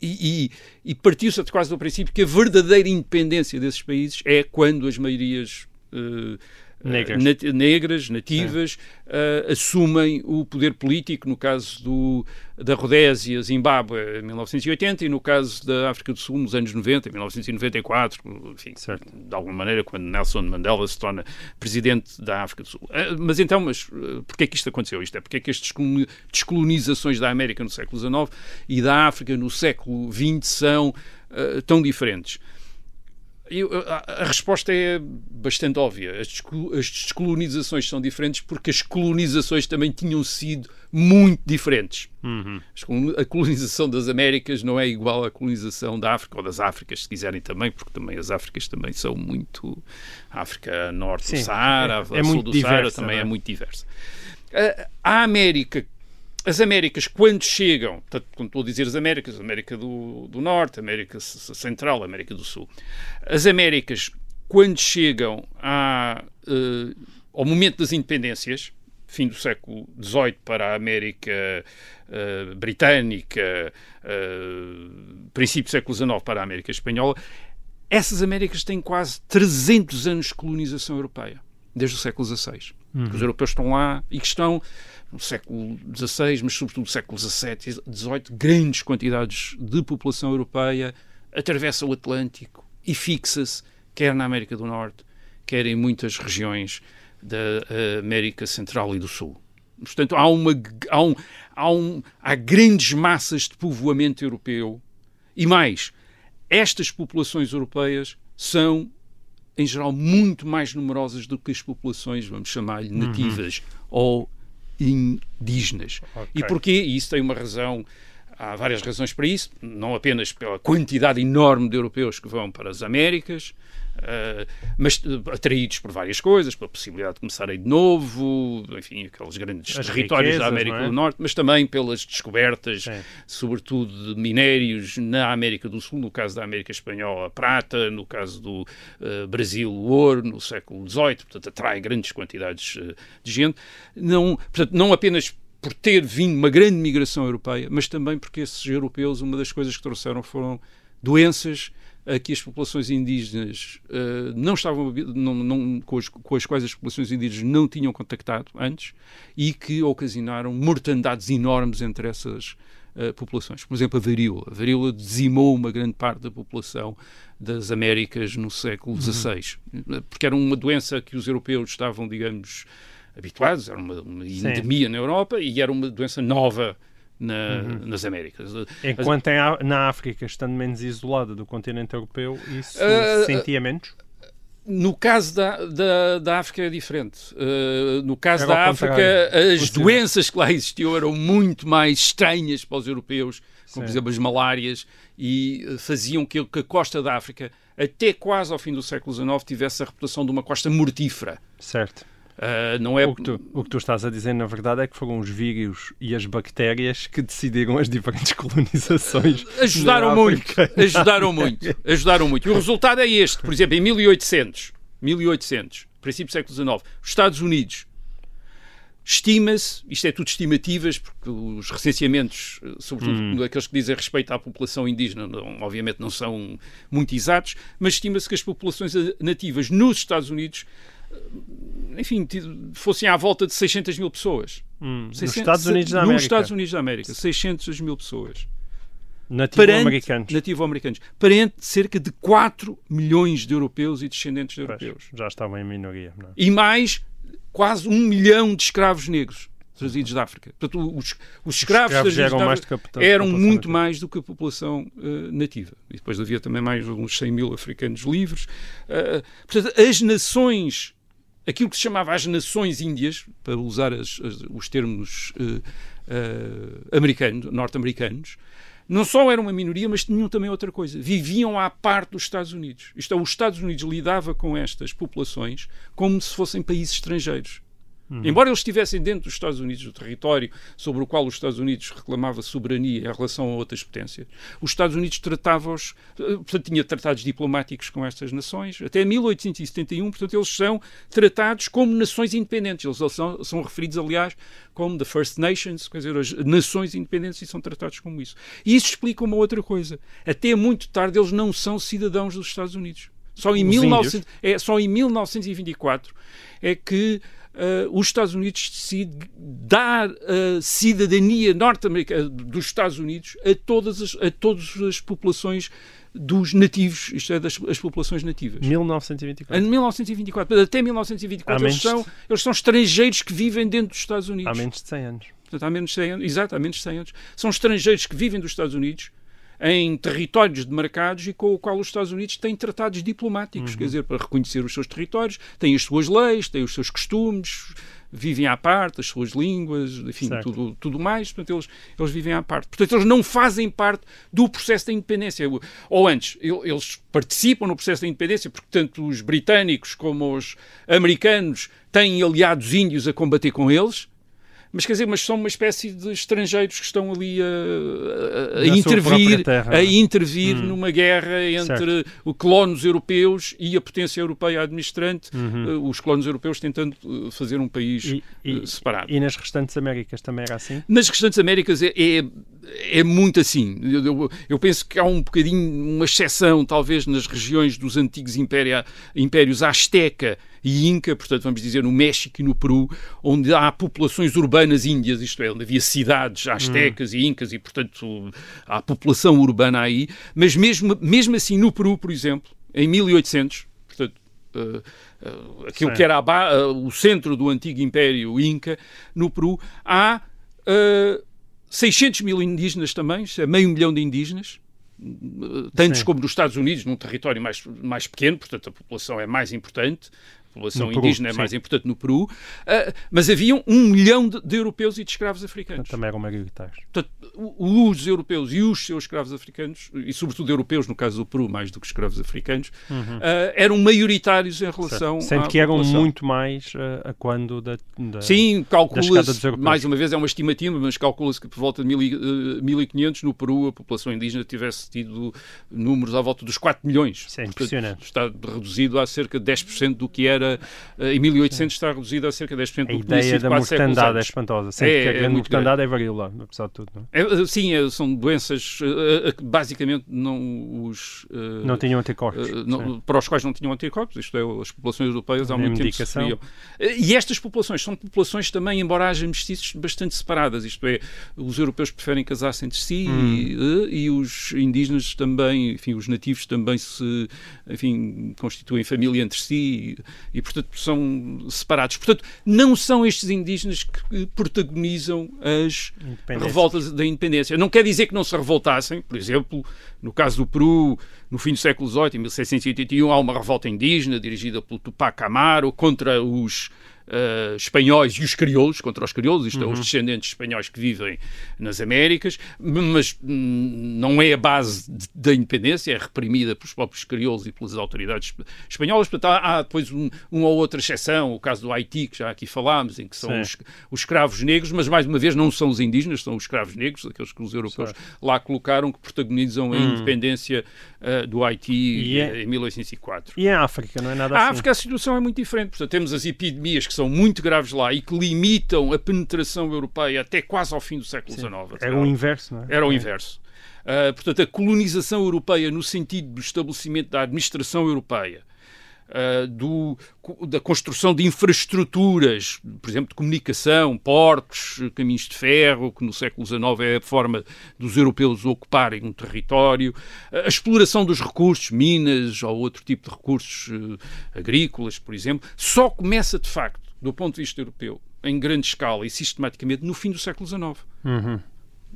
E, e, partiu-se quase do princípio que a verdadeira independência desses países é quando as maiorias eh, Negras. nat- negras, nativas, eh, assumem o poder político, no caso do, da Rodésia, Zimbábue, em 1980, e no caso da África do Sul, nos anos 90, em 1994, enfim, Certo. de alguma maneira, quando Nelson Mandela se torna presidente da África do Sul. Eh, Mas então, mas eh, porquê é que isto aconteceu? Isto é porque é que as descoloni- descolonizações da América no século XIX e da África no século XX são eh, tão diferentes? Eu- a, a resposta é bastante óbvia. As, descol- as descolonizações são diferentes porque as colonizações também tinham sido muito diferentes. Coloni- A colonização das Américas não é igual à colonização da África ou das Áfricas, se quiserem também, porque também as Áfricas também são muito. A África Norte Sim, do Saara, é- é a Sul do Saara diversa, também não é? é muito diversa. A- A América as Américas, quando chegam, portanto, quando estou a dizer as Américas, América do, do Norte, América Central, América do Sul, as Américas, quando chegam à, eh, ao momento das independências, fim do século XVIII para a América eh, Britânica, eh, princípio do século XIX para a América Espanhola, essas Américas têm quase 300 anos de colonização europeia, desde o século XVI. Os europeus estão lá e que estão no século XVI, mas sobretudo no século XVII e XVIII, grandes quantidades de população europeia atravessa o Atlântico e fixa-se quer na América do Norte, quer em muitas regiões da eh, América Central e do Sul. Portanto, há, uma, há, um, há, um, há grandes massas de povoamento europeu e mais, estas populações europeias são, em geral, muito mais numerosas do que as populações, vamos chamar-lhe, nativas ou indígenas. Ok. E porquê? E isso tem uma razão há várias razões para isso, não apenas pela quantidade enorme de europeus que vão para as Américas, uh, mas uh, atraídos por várias coisas, pela possibilidade de começarem de novo, enfim, aqueles grandes As territórios riquezas, da América é? do Norte, mas também pelas descobertas, Sim. sobretudo de minérios na América do Sul, no caso da América Espanhola, a prata, no caso do uh, Brasil, o ouro, no século XVIII, portanto, atrai grandes quantidades uh, de gente. Não, portanto, não apenas por ter vindo uma grande migração europeia, mas também porque esses europeus, uma das coisas que trouxeram foram doenças a que as populações indígenas uh, não estavam não, não, com, as, com, as, quais as populações indígenas não tinham contactado antes e que ocasionaram mortandades enormes entre essas uh, populações. Por exemplo, a varíola. A varíola dizimou uma grande parte da população das Américas no século XVI, uhum. porque era uma doença que os europeus estavam, digamos, habituados, era uma, uma endemia na Europa e era uma doença nova na, uhum. nas Américas. Enquanto As... na África, estando menos isolada do continente europeu, isso uh, sentia menos? No caso da, da, da África é diferente. Uh, no caso era da África, as doenças que lá existiam eram muito mais estranhas para os europeus, como, por exemplo, as malárias, e faziam que a costa da África, até quase ao fim do século XIX, tivesse a reputação de uma costa mortífera. Certo. Uh, não é... o, que tu, o que tu estás a dizer, na verdade, é que foram os vírus e as bactérias que decidiram as diferentes (laughs) colonizações. Ajudaram muito, ajudaram (laughs) muito, ajudaram muito. E o resultado é este, por exemplo, em 1800, 1800, princípio do século XIX, os Estados Unidos, estima-se, isto é tudo estimativas, porque os recenseamentos, sobretudo hum. aqueles que dizem respeito à população indígena, não, obviamente não são muito exatos, mas estima-se que as populações nativas nos Estados Unidos enfim, fossem à volta de 600 mil pessoas. Hum, 600, nos Estados Unidos da América. Nos Estados Unidos da América, 600 mil pessoas. Nativo-americanos. Nativo-americanos. Parente cerca de 4 milhões de europeus e descendentes de europeus. Pois, já estavam em minoria. É? E mais quase um milhão de escravos negros trazidos da África. Portanto, os, os escravos, os escravos eram, mais eram muito nativa. mais do que a população uh, nativa. E depois havia também mais uns 100 mil africanos livres. Uh, portanto, as nações aquilo que se chamava as nações índias, para usar as, as, os termos uh, uh, americanos, norte-americanos, não só eram uma minoria, mas tinham também outra coisa. Viviam à parte dos Estados Unidos. Isto é, os Estados Unidos lidava com estas populações como se fossem países estrangeiros. Uhum. Embora eles estivessem dentro dos Estados Unidos, do território sobre o qual os Estados Unidos reclamava soberania em relação a outras potências, os Estados Unidos tratavam-os, eh, portanto, tinha tratados diplomáticos com estas nações, até 1871, portanto, eles são tratados como nações independentes. Eles são, são referidos, aliás, como the First Nations, quer dizer, as nações independentes e são tratados como isso. E isso explica uma outra coisa. Até muito tarde eles não são cidadãos dos Estados Unidos. Só em, 19, é, só em 1924 é que Uh, os Estados Unidos decidem dar a uh, cidadania norte-americana dos Estados Unidos a todas as, a todas as populações dos nativos, isto é, das as populações nativas. 1924. Em 1924. Até 1924 eles são, eles são estrangeiros que vivem dentro dos Estados Unidos. Há menos de 100 anos. Portanto, há menos de 100 anos. Exato, há menos de 100 anos. São estrangeiros que vivem dos Estados Unidos em territórios demarcados e com o qual os Estados Unidos têm tratados diplomáticos, uhum. quer dizer, para reconhecer os seus territórios, têm as suas leis, têm os seus costumes, vivem à parte, as suas línguas, enfim, tudo, tudo mais, portanto, eles, eles vivem à parte. Portanto, eles não fazem parte do processo da independência. Ou antes, eles participam no processo da independência, porque tanto os britânicos como os americanos têm aliados índios a combater com eles, mas quer dizer, mas são uma espécie de estrangeiros que estão ali a, a, a intervir, a intervir hum. numa guerra entre os colonos europeus e a potência europeia administrante, uhum. uh, os colonos europeus tentando uh, fazer um país e, e, uh, separado. E nas restantes Américas também era assim? Nas restantes Américas é, é, é muito assim. Eu, eu, eu, penso que há um bocadinho, uma exceção, talvez, nas regiões dos antigos impéria, impérios Azteca e Inca, portanto, vamos dizer, no México e no Peru, onde há populações urbanas índias, isto é, onde havia cidades astecas hum. e incas e, portanto, há população urbana aí, mas mesmo, mesmo assim no Peru, por exemplo, em 1800, portanto, uh, uh, aquilo Sim. que era a, uh, o centro do antigo Império Inca, no Peru, há 600 mil indígenas também, é meio milhão de indígenas, tantos Sim. como nos Estados Unidos, num território mais, mais pequeno, portanto a população é mais importante, população Peru, indígena é mais importante no Peru, ah, mas haviam um milhão de, de europeus e de escravos africanos. Também eram maioritários. Portanto, os europeus e os seus escravos africanos, e sobretudo europeus, no caso do Peru, mais do que escravos africanos, ah, eram maioritários em relação Sendo à que eram população. muito mais uh, a quando da, da- Sim, calcula-se, mais uma vez é uma estimativa, mas calcula-se que por volta de mil e, eh, 1500 no Peru a população indígena tivesse tido números à volta dos 4 milhões. Isso é Portanto, impressionante. Está reduzido a cerca de 10% do que era, eh, em 1800 está reduzido a cerca de 10% A do que tinha ideia da mortandade é espantosa. Sendo É, que a é grande muito mortandade é varíola, apesar de tudo. Não, é? É, eh, sim, é, são doenças eh, eh, que basicamente não os... eh, não tinham anticorpos. Não- para os quais não tinham anticorpos, isto é, as populações europeias há muito tempo sofriam. E estas populações são populações também, embora haja mestiços, bastante separadas, isto é, os europeus preferem casar-se entre si Hum. e, e os indígenas também, enfim, os nativos também se, enfim, constituem família entre si e, e, portanto, são separados. Portanto, não são estes indígenas que protagonizam as revoltas da independência. Não quer dizer que não se revoltassem, por exemplo, no caso do Peru, no fim do século XVIII, em 1681, há uma revolta indígena dirigida pelo Tupac Amaro contra os eh, espanhóis e os crioulos, contra os crioulos, isto é, os descendentes espanhóis que vivem nas Américas, mas hum, não é a base de- da independência, é reprimida pelos próprios crioulos e pelas autoridades esp- espanholas. Portanto, há, há depois um, uma ou outra exceção, o caso do Haiti, que já aqui falámos, em que são os, os escravos negros, mas mais uma vez não são os indígenas, são os escravos negros, aqueles que os europeus lá colocaram, que protagonizam a independência eh, do Haiti é- em 1804. E em África, não é nada A assim? África a situação é muito diferente. Portanto, temos as epidemias que são muito graves lá e que limitam a penetração europeia até quase ao fim do século XIX. até Era o inverso, não é? era o inverso. Ah, portanto, a colonização europeia no sentido do estabelecimento da administração europeia, ah, do- da construção de infraestruturas, por exemplo, de comunicação, portos, caminhos de ferro, que no século XIX é a forma dos europeus ocuparem um território, a exploração dos recursos, minas ou outro tipo de recursos eh, agrícolas, por exemplo, só começa de facto, do ponto de vista europeu, em grande escala e sistematicamente, no fim do século XIX.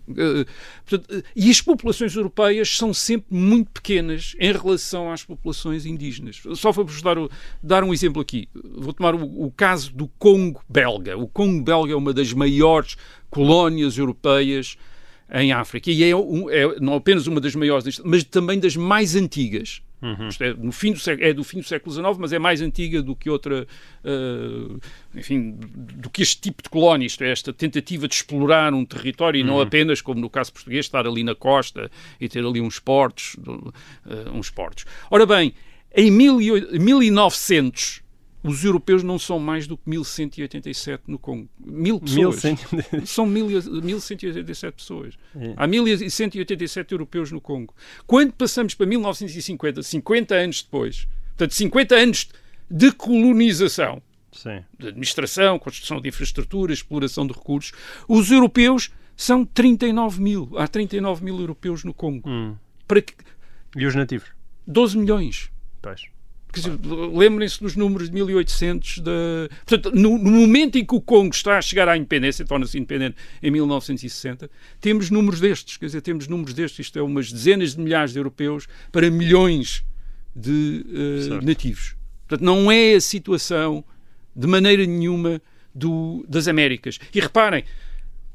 Uh, portanto, uh, e as populações europeias são sempre muito pequenas em relação às populações indígenas. Só para vos dar, dar um exemplo aqui. Vou tomar o, o caso do Congo belga. O Congo belga é uma das maiores colónias europeias em África e é, é não apenas uma das maiores, mas também das mais antigas. Isto é, no fim do século, é do fim do século XIX, mas é mais antiga do que outra, eh, enfim, do que este tipo de colónia, isto é, esta tentativa de explorar um território e não apenas, como no caso português, estar ali na costa e ter ali uns portos, eh, uns portos. Ora bem, em 18- 1900 os europeus não são mais do que 1187 no Congo. Mil pessoas. 1100. São mil, 1187 pessoas. É. Há 1187 europeus no Congo. Quando passamos para 1950, 50 anos depois, portanto, 50 anos de colonização, Sim. de administração, construção de infraestruturas, exploração de recursos, os europeus são 39 mil. Há 39 mil europeus no Congo. Hum. Para que, E os nativos? 12 milhões. Pois. Lembrem-se dos números de 1800. Da... Portanto, no, no momento em que o Congo está a chegar à independência, torna-se independente em 1960, temos números destes. Quer dizer, temos números destes. Isto é umas dezenas de milhares de europeus para milhões de Certo. nativos. Portanto, não é a situação de maneira nenhuma do, das Américas. E reparem,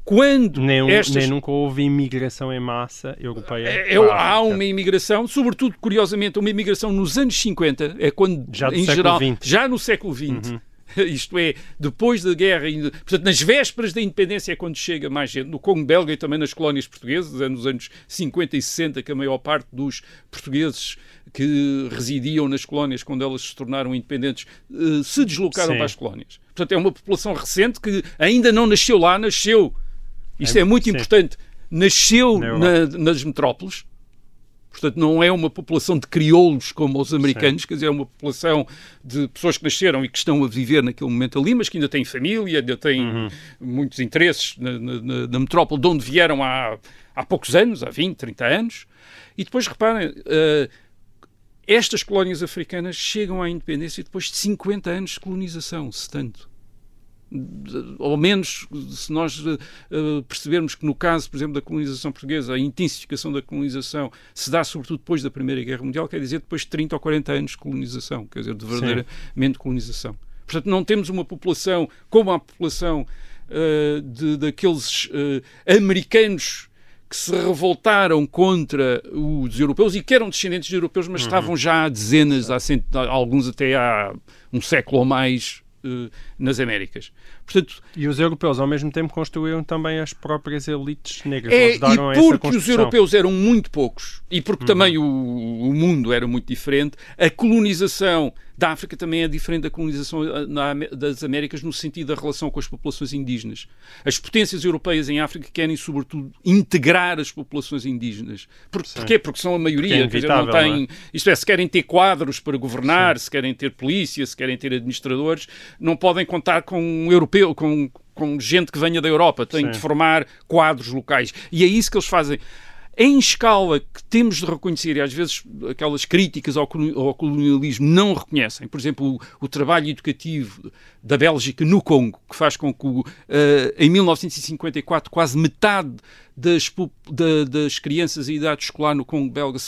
quando Nem, estas nem nunca houve imigração em massa europeia. é, a há uma imigração, sobretudo, curiosamente, uma imigração nos anos 50, é quando, Já em geral, XX. Uhum. já no século XX, (laughs) isto é, depois da guerra, portanto, nas vésperas da independência é quando chega mais gente, no Congo belga e também nas colónias portuguesas, é nos anos 50 e 60 que a maior parte dos portugueses que residiam nas colónias quando elas se tornaram independentes eh, se deslocaram Sim. para as colónias. Portanto, é uma população recente que ainda não nasceu lá, nasceu. Isto é, É, muito sim. importante. Nasceu Na na- nas metrópoles, Portanto, não é uma população de crioulos como os americanos, quer dizer, é uma população de pessoas que nasceram e que estão a viver naquele momento ali, mas que ainda têm família, ainda têm Uhum. muitos interesses na, na- na- metrópole de onde vieram há, há poucos anos, há 20, 30 anos. E depois, reparem, eh, estas colónias africanas chegam à independência depois de 50 anos de colonização, se tanto. Ao menos se nós uh, percebermos que no caso, por exemplo, da colonização portuguesa, a intensificação da colonização se dá sobretudo depois da Primeira Guerra Mundial, quer dizer depois de 30 ou 40 anos de colonização, quer dizer, de verdadeiramente colonização. Portanto, não temos uma população como a população uh, de, daqueles uh, americanos que se revoltaram contra os europeus e que eram descendentes de europeus, mas uhum. estavam já há dezenas, há cent... alguns até há um século ou mais nas Américas. Portanto, e os europeus, ao mesmo tempo, construíram também as próprias elites negras. É, e porque os europeus eram muito poucos e porque uhum. também o, o, mundo era muito diferente, a colonização da África também é diferente da colonização eh, das Américas no sentido da relação com as populações indígenas. As potências europeias em África querem, sobretudo, integrar as populações indígenas. Por, porquê? Porque são a maioria. É dizer, não têm, é? Isto é, se querem ter quadros para governar, Sim. se querem ter polícia, se querem ter administradores, não podem contar com um europeu, com, com gente que venha da Europa. Têm Sim. de formar quadros locais. E é isso que eles fazem em escala que temos de reconhecer, e às vezes aquelas críticas ao colonialismo não reconhecem, por exemplo, o, o trabalho educativo da Bélgica no Congo, que faz com que uh, em 1954 quase metade das, da, das crianças em idade escolar no Congo belga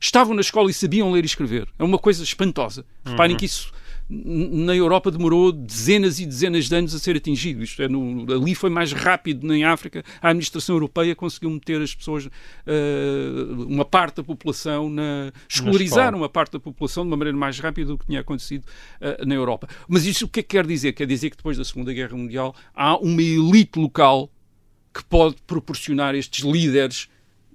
estavam na escola e sabiam ler e escrever. É uma coisa espantosa. Reparem uhum. que isso na Europa demorou dezenas e dezenas de anos a ser atingido. Isto é, no, ali foi mais rápido em África. A administração europeia conseguiu meter as pessoas, uh, uma parte da população, na, escolarizar uma parte da população de uma maneira mais rápida do que tinha acontecido uh, na Europa. Mas isso o que é que quer dizer? Quer dizer que depois da Segunda Guerra Mundial há uma elite local que pode proporcionar estes líderes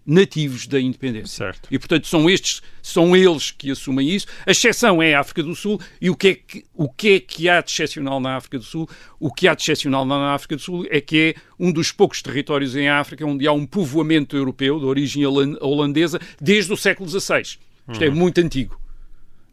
nativos da independência. Certo. E, portanto, são estes, são eles que assumem isso. A exceção é a África do Sul. E o que é que, o que, é que há de excepcional na África do Sul? O que há de excepcional na África do Sul é que é um dos poucos territórios em África onde há um povoamento europeu, de origem holandesa, desde o século XVI. Isto é uhum. é muito antigo.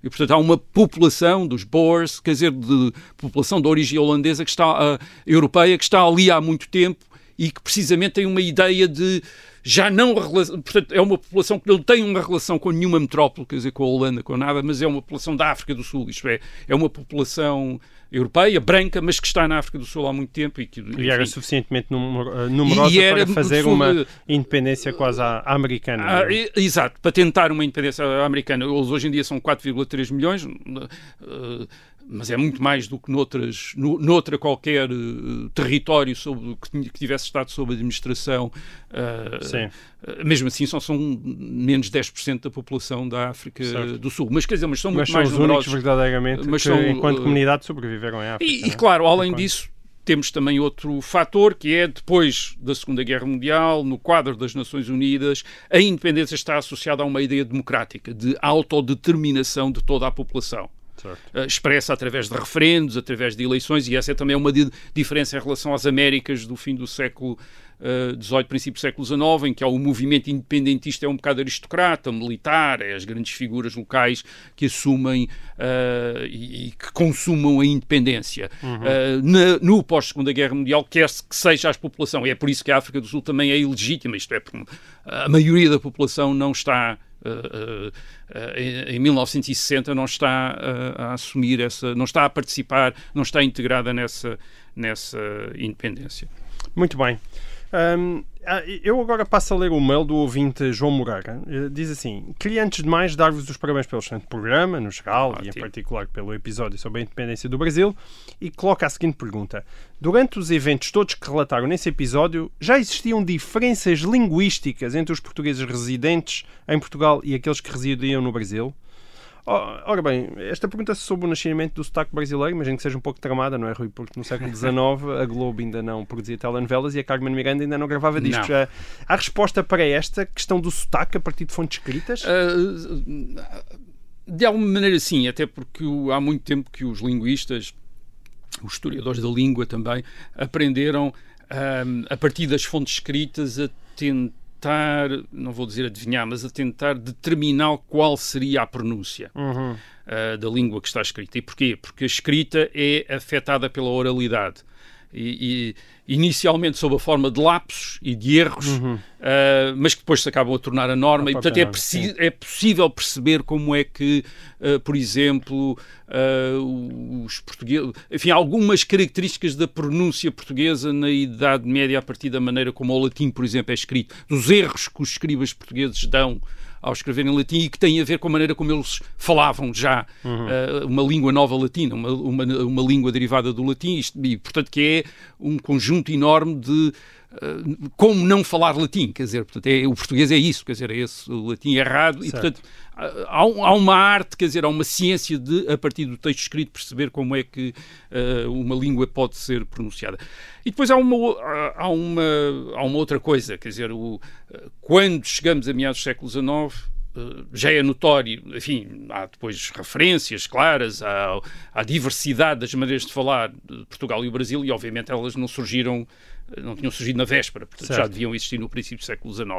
E, portanto, há uma população dos Boers, quer dizer, de população de origem holandesa, que está, uh, europeia, que está ali há muito tempo e que precisamente tem uma ideia de já não portanto é uma população que não tem uma relação com nenhuma metrópole, quer dizer, com a Holanda, com nada, mas é uma população da África do Sul, isto é, é uma população europeia, branca, mas que está na África do Sul há muito tempo. E, que, enfim, e era suficientemente numerosa e era, para fazer uma independência quase à, americana. Ah, exato, para tentar uma independência americana. Eles hoje em dia são 4,3 milhões. Uh, mas é muito mais do que noutras, no, noutra qualquer uh, território sobre, que, que, tivesse estado sob administração. Uh, mesmo assim, só são menos 10% da população da África certo. do Sul. Mas quer dizer, mas são mas muito são mais os numerosos. únicos verdadeiramente mas que, são, enquanto comunidade, sobreviveram em África. E, e é? claro, além disso, temos também outro fator que é depois da Segunda Guerra Mundial, no quadro das Nações Unidas, a independência está associada a uma ideia democrática de autodeterminação de toda a população uh, expressa através de referendos, através de eleições, e essa é também uma diferença em relação às Américas do fim do século XVIII, uh, princípio do século XIX, em que há o movimento independentista é um bocado aristocrata, militar, é as grandes figuras locais que assumem uh, e, e, que consumam a independência. Uhum. Uh, na, no pós-Segunda Guerra Mundial, quer-se que seja a população, e é por isso que a África do Sul também é ilegítima, isto é, porque a maioria da população não está em 1960 não está a assumir essa, não está a participar, não está integrada nessa, nessa independência. Muito bem. Um, ah, eu agora passo a ler o mail do ouvinte João Moreira. Eh, diz assim: Queria antes de mais dar-vos os parabéns pelo excelente programa, no geral, Ótimo. e em particular pelo episódio sobre a independência do Brasil, e coloca a seguinte pergunta: Durante os eventos todos que relataram nesse episódio, já existiam diferenças linguísticas entre os portugueses residentes em Portugal e aqueles que residiam no Brasil? Ora bem, esta pergunta sobre o nascimento do sotaque brasileiro, imagino que seja um pouco tramada, não é, Rui? Porque no século XIX a Globo ainda não produzia telenovelas e a Carmen Miranda ainda não gravava discos. Não. Há resposta para esta questão do sotaque a partir de fontes escritas? Uh, de alguma maneira, sim, até porque há muito tempo que os linguistas, os historiadores da língua também, aprenderam um, a partir das fontes escritas a tentar tentar, não vou dizer adivinhar, mas a tentar determinar qual seria a pronúncia uhum. uh, da língua que está escrita. E porquê? Porque a escrita é afetada pela oralidade. E, e, inicialmente sob a forma de lapsos e de erros, Uhum. uh, mas que depois se acabam a tornar a norma e, portanto, é, é possível perceber como é que, uh, por exemplo, uh, os portugueses, enfim, algumas características da pronúncia portuguesa na Idade Média a partir da maneira como o latim, por exemplo, é escrito, dos erros que os escribas portugueses dão ao escrever em latim e que têm a ver com a maneira como eles falavam já uh, uma língua nova latina, uma, uma, uma língua derivada do latim, isto- e portanto que é um conjunto enorme de uh, como não falar latim, quer dizer, portanto, é, o português é isso, quer dizer, é esse o latim errado, e Certo. portanto há, há uma arte, quer dizer, há uma ciência de, a partir do texto escrito, perceber como é que uh, uma língua pode ser pronunciada. E depois há uma, há uma, há uma outra coisa, quer dizer, o, uh, quando chegamos a meados do século XIX, uh, já é notório, enfim, há depois referências claras à, à diversidade das maneiras de falar de Portugal e o Brasil, e obviamente elas não surgiram, não tinham surgido na véspera, portanto já Certo. deviam existir no princípio do século XIX.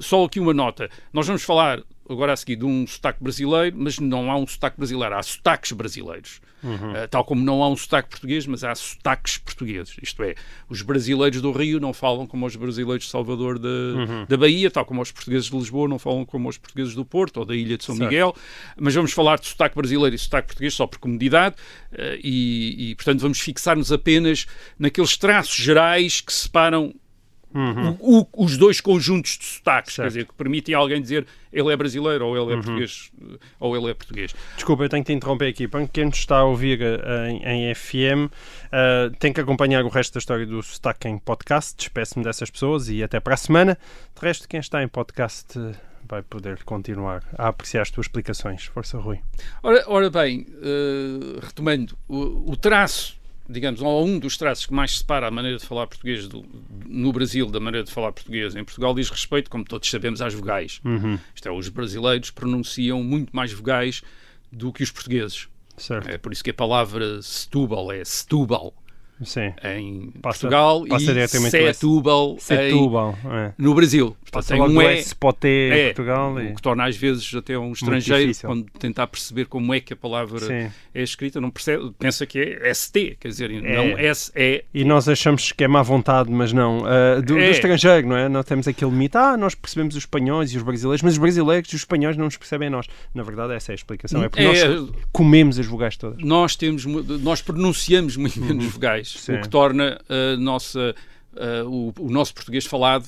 Só aqui uma nota, nós vamos falar agora a seguir de um sotaque brasileiro, mas não há um sotaque brasileiro, há sotaques brasileiros. Uh, tal como não há um sotaque português, mas há sotaques portugueses. Isto é, os brasileiros do Rio não falam como os brasileiros de Salvador da, da Bahia, tal como os portugueses de Lisboa não falam como os portugueses do Porto ou da Ilha de São Certo. Miguel. Mas vamos falar de sotaque brasileiro e sotaque português só por comodidade uh, e, e, portanto, vamos fixar-nos apenas naqueles traços gerais que separam o- o- os dois conjuntos de sotaques, quer Certo. dizer, que permitem alguém dizer ele é brasileiro ou ele é português uh, ou ele é português. Desculpa, eu tenho que te interromper aqui. Para quem nos está a ouvir eh, em, em FM, eh, tem que acompanhar o resto da história do Sotaque em podcast. Despeço-me dessas pessoas e até para a semana. De resto, quem está em podcast eh, vai poder continuar a apreciar as tuas explicações. Força, Rui. Ora, ora bem, uh, retomando, o, o traço, digamos, ou um dos traços que mais separa a maneira de falar português do- no Brasil da maneira de falar português em Portugal diz respeito, como todos sabemos, às vogais. Isto é, os brasileiros pronunciam muito mais vogais do que os portugueses. Certo. É por isso que a palavra Setúbal é Setúbal Sim. em Passa- Portugal passa e diretamente o S. Setúbal em- Setúbal. É. no Brasil. Portanto, tem um E S para o T em é, Portugal. o E... que torna às vezes até um estrangeiro, quando tentar perceber como é que a palavra Sim. é escrita, não percebe, pensa que é ST, quer dizer, não S, é. E nós achamos que é má vontade, mas não. Ah, do, do É. estrangeiro, não é? Nós temos aquele mito, ah, nós percebemos os espanhóis e os brasileiros, mas os brasileiros e os espanhóis não nos percebem a nós. Na verdade, essa é a explicação. É porque É, nós comemos as vogais todas. nós temos, nós pronunciamos muito menos vogais, Uhum. Sim. o que torna a nossa, a- o, o nosso português falado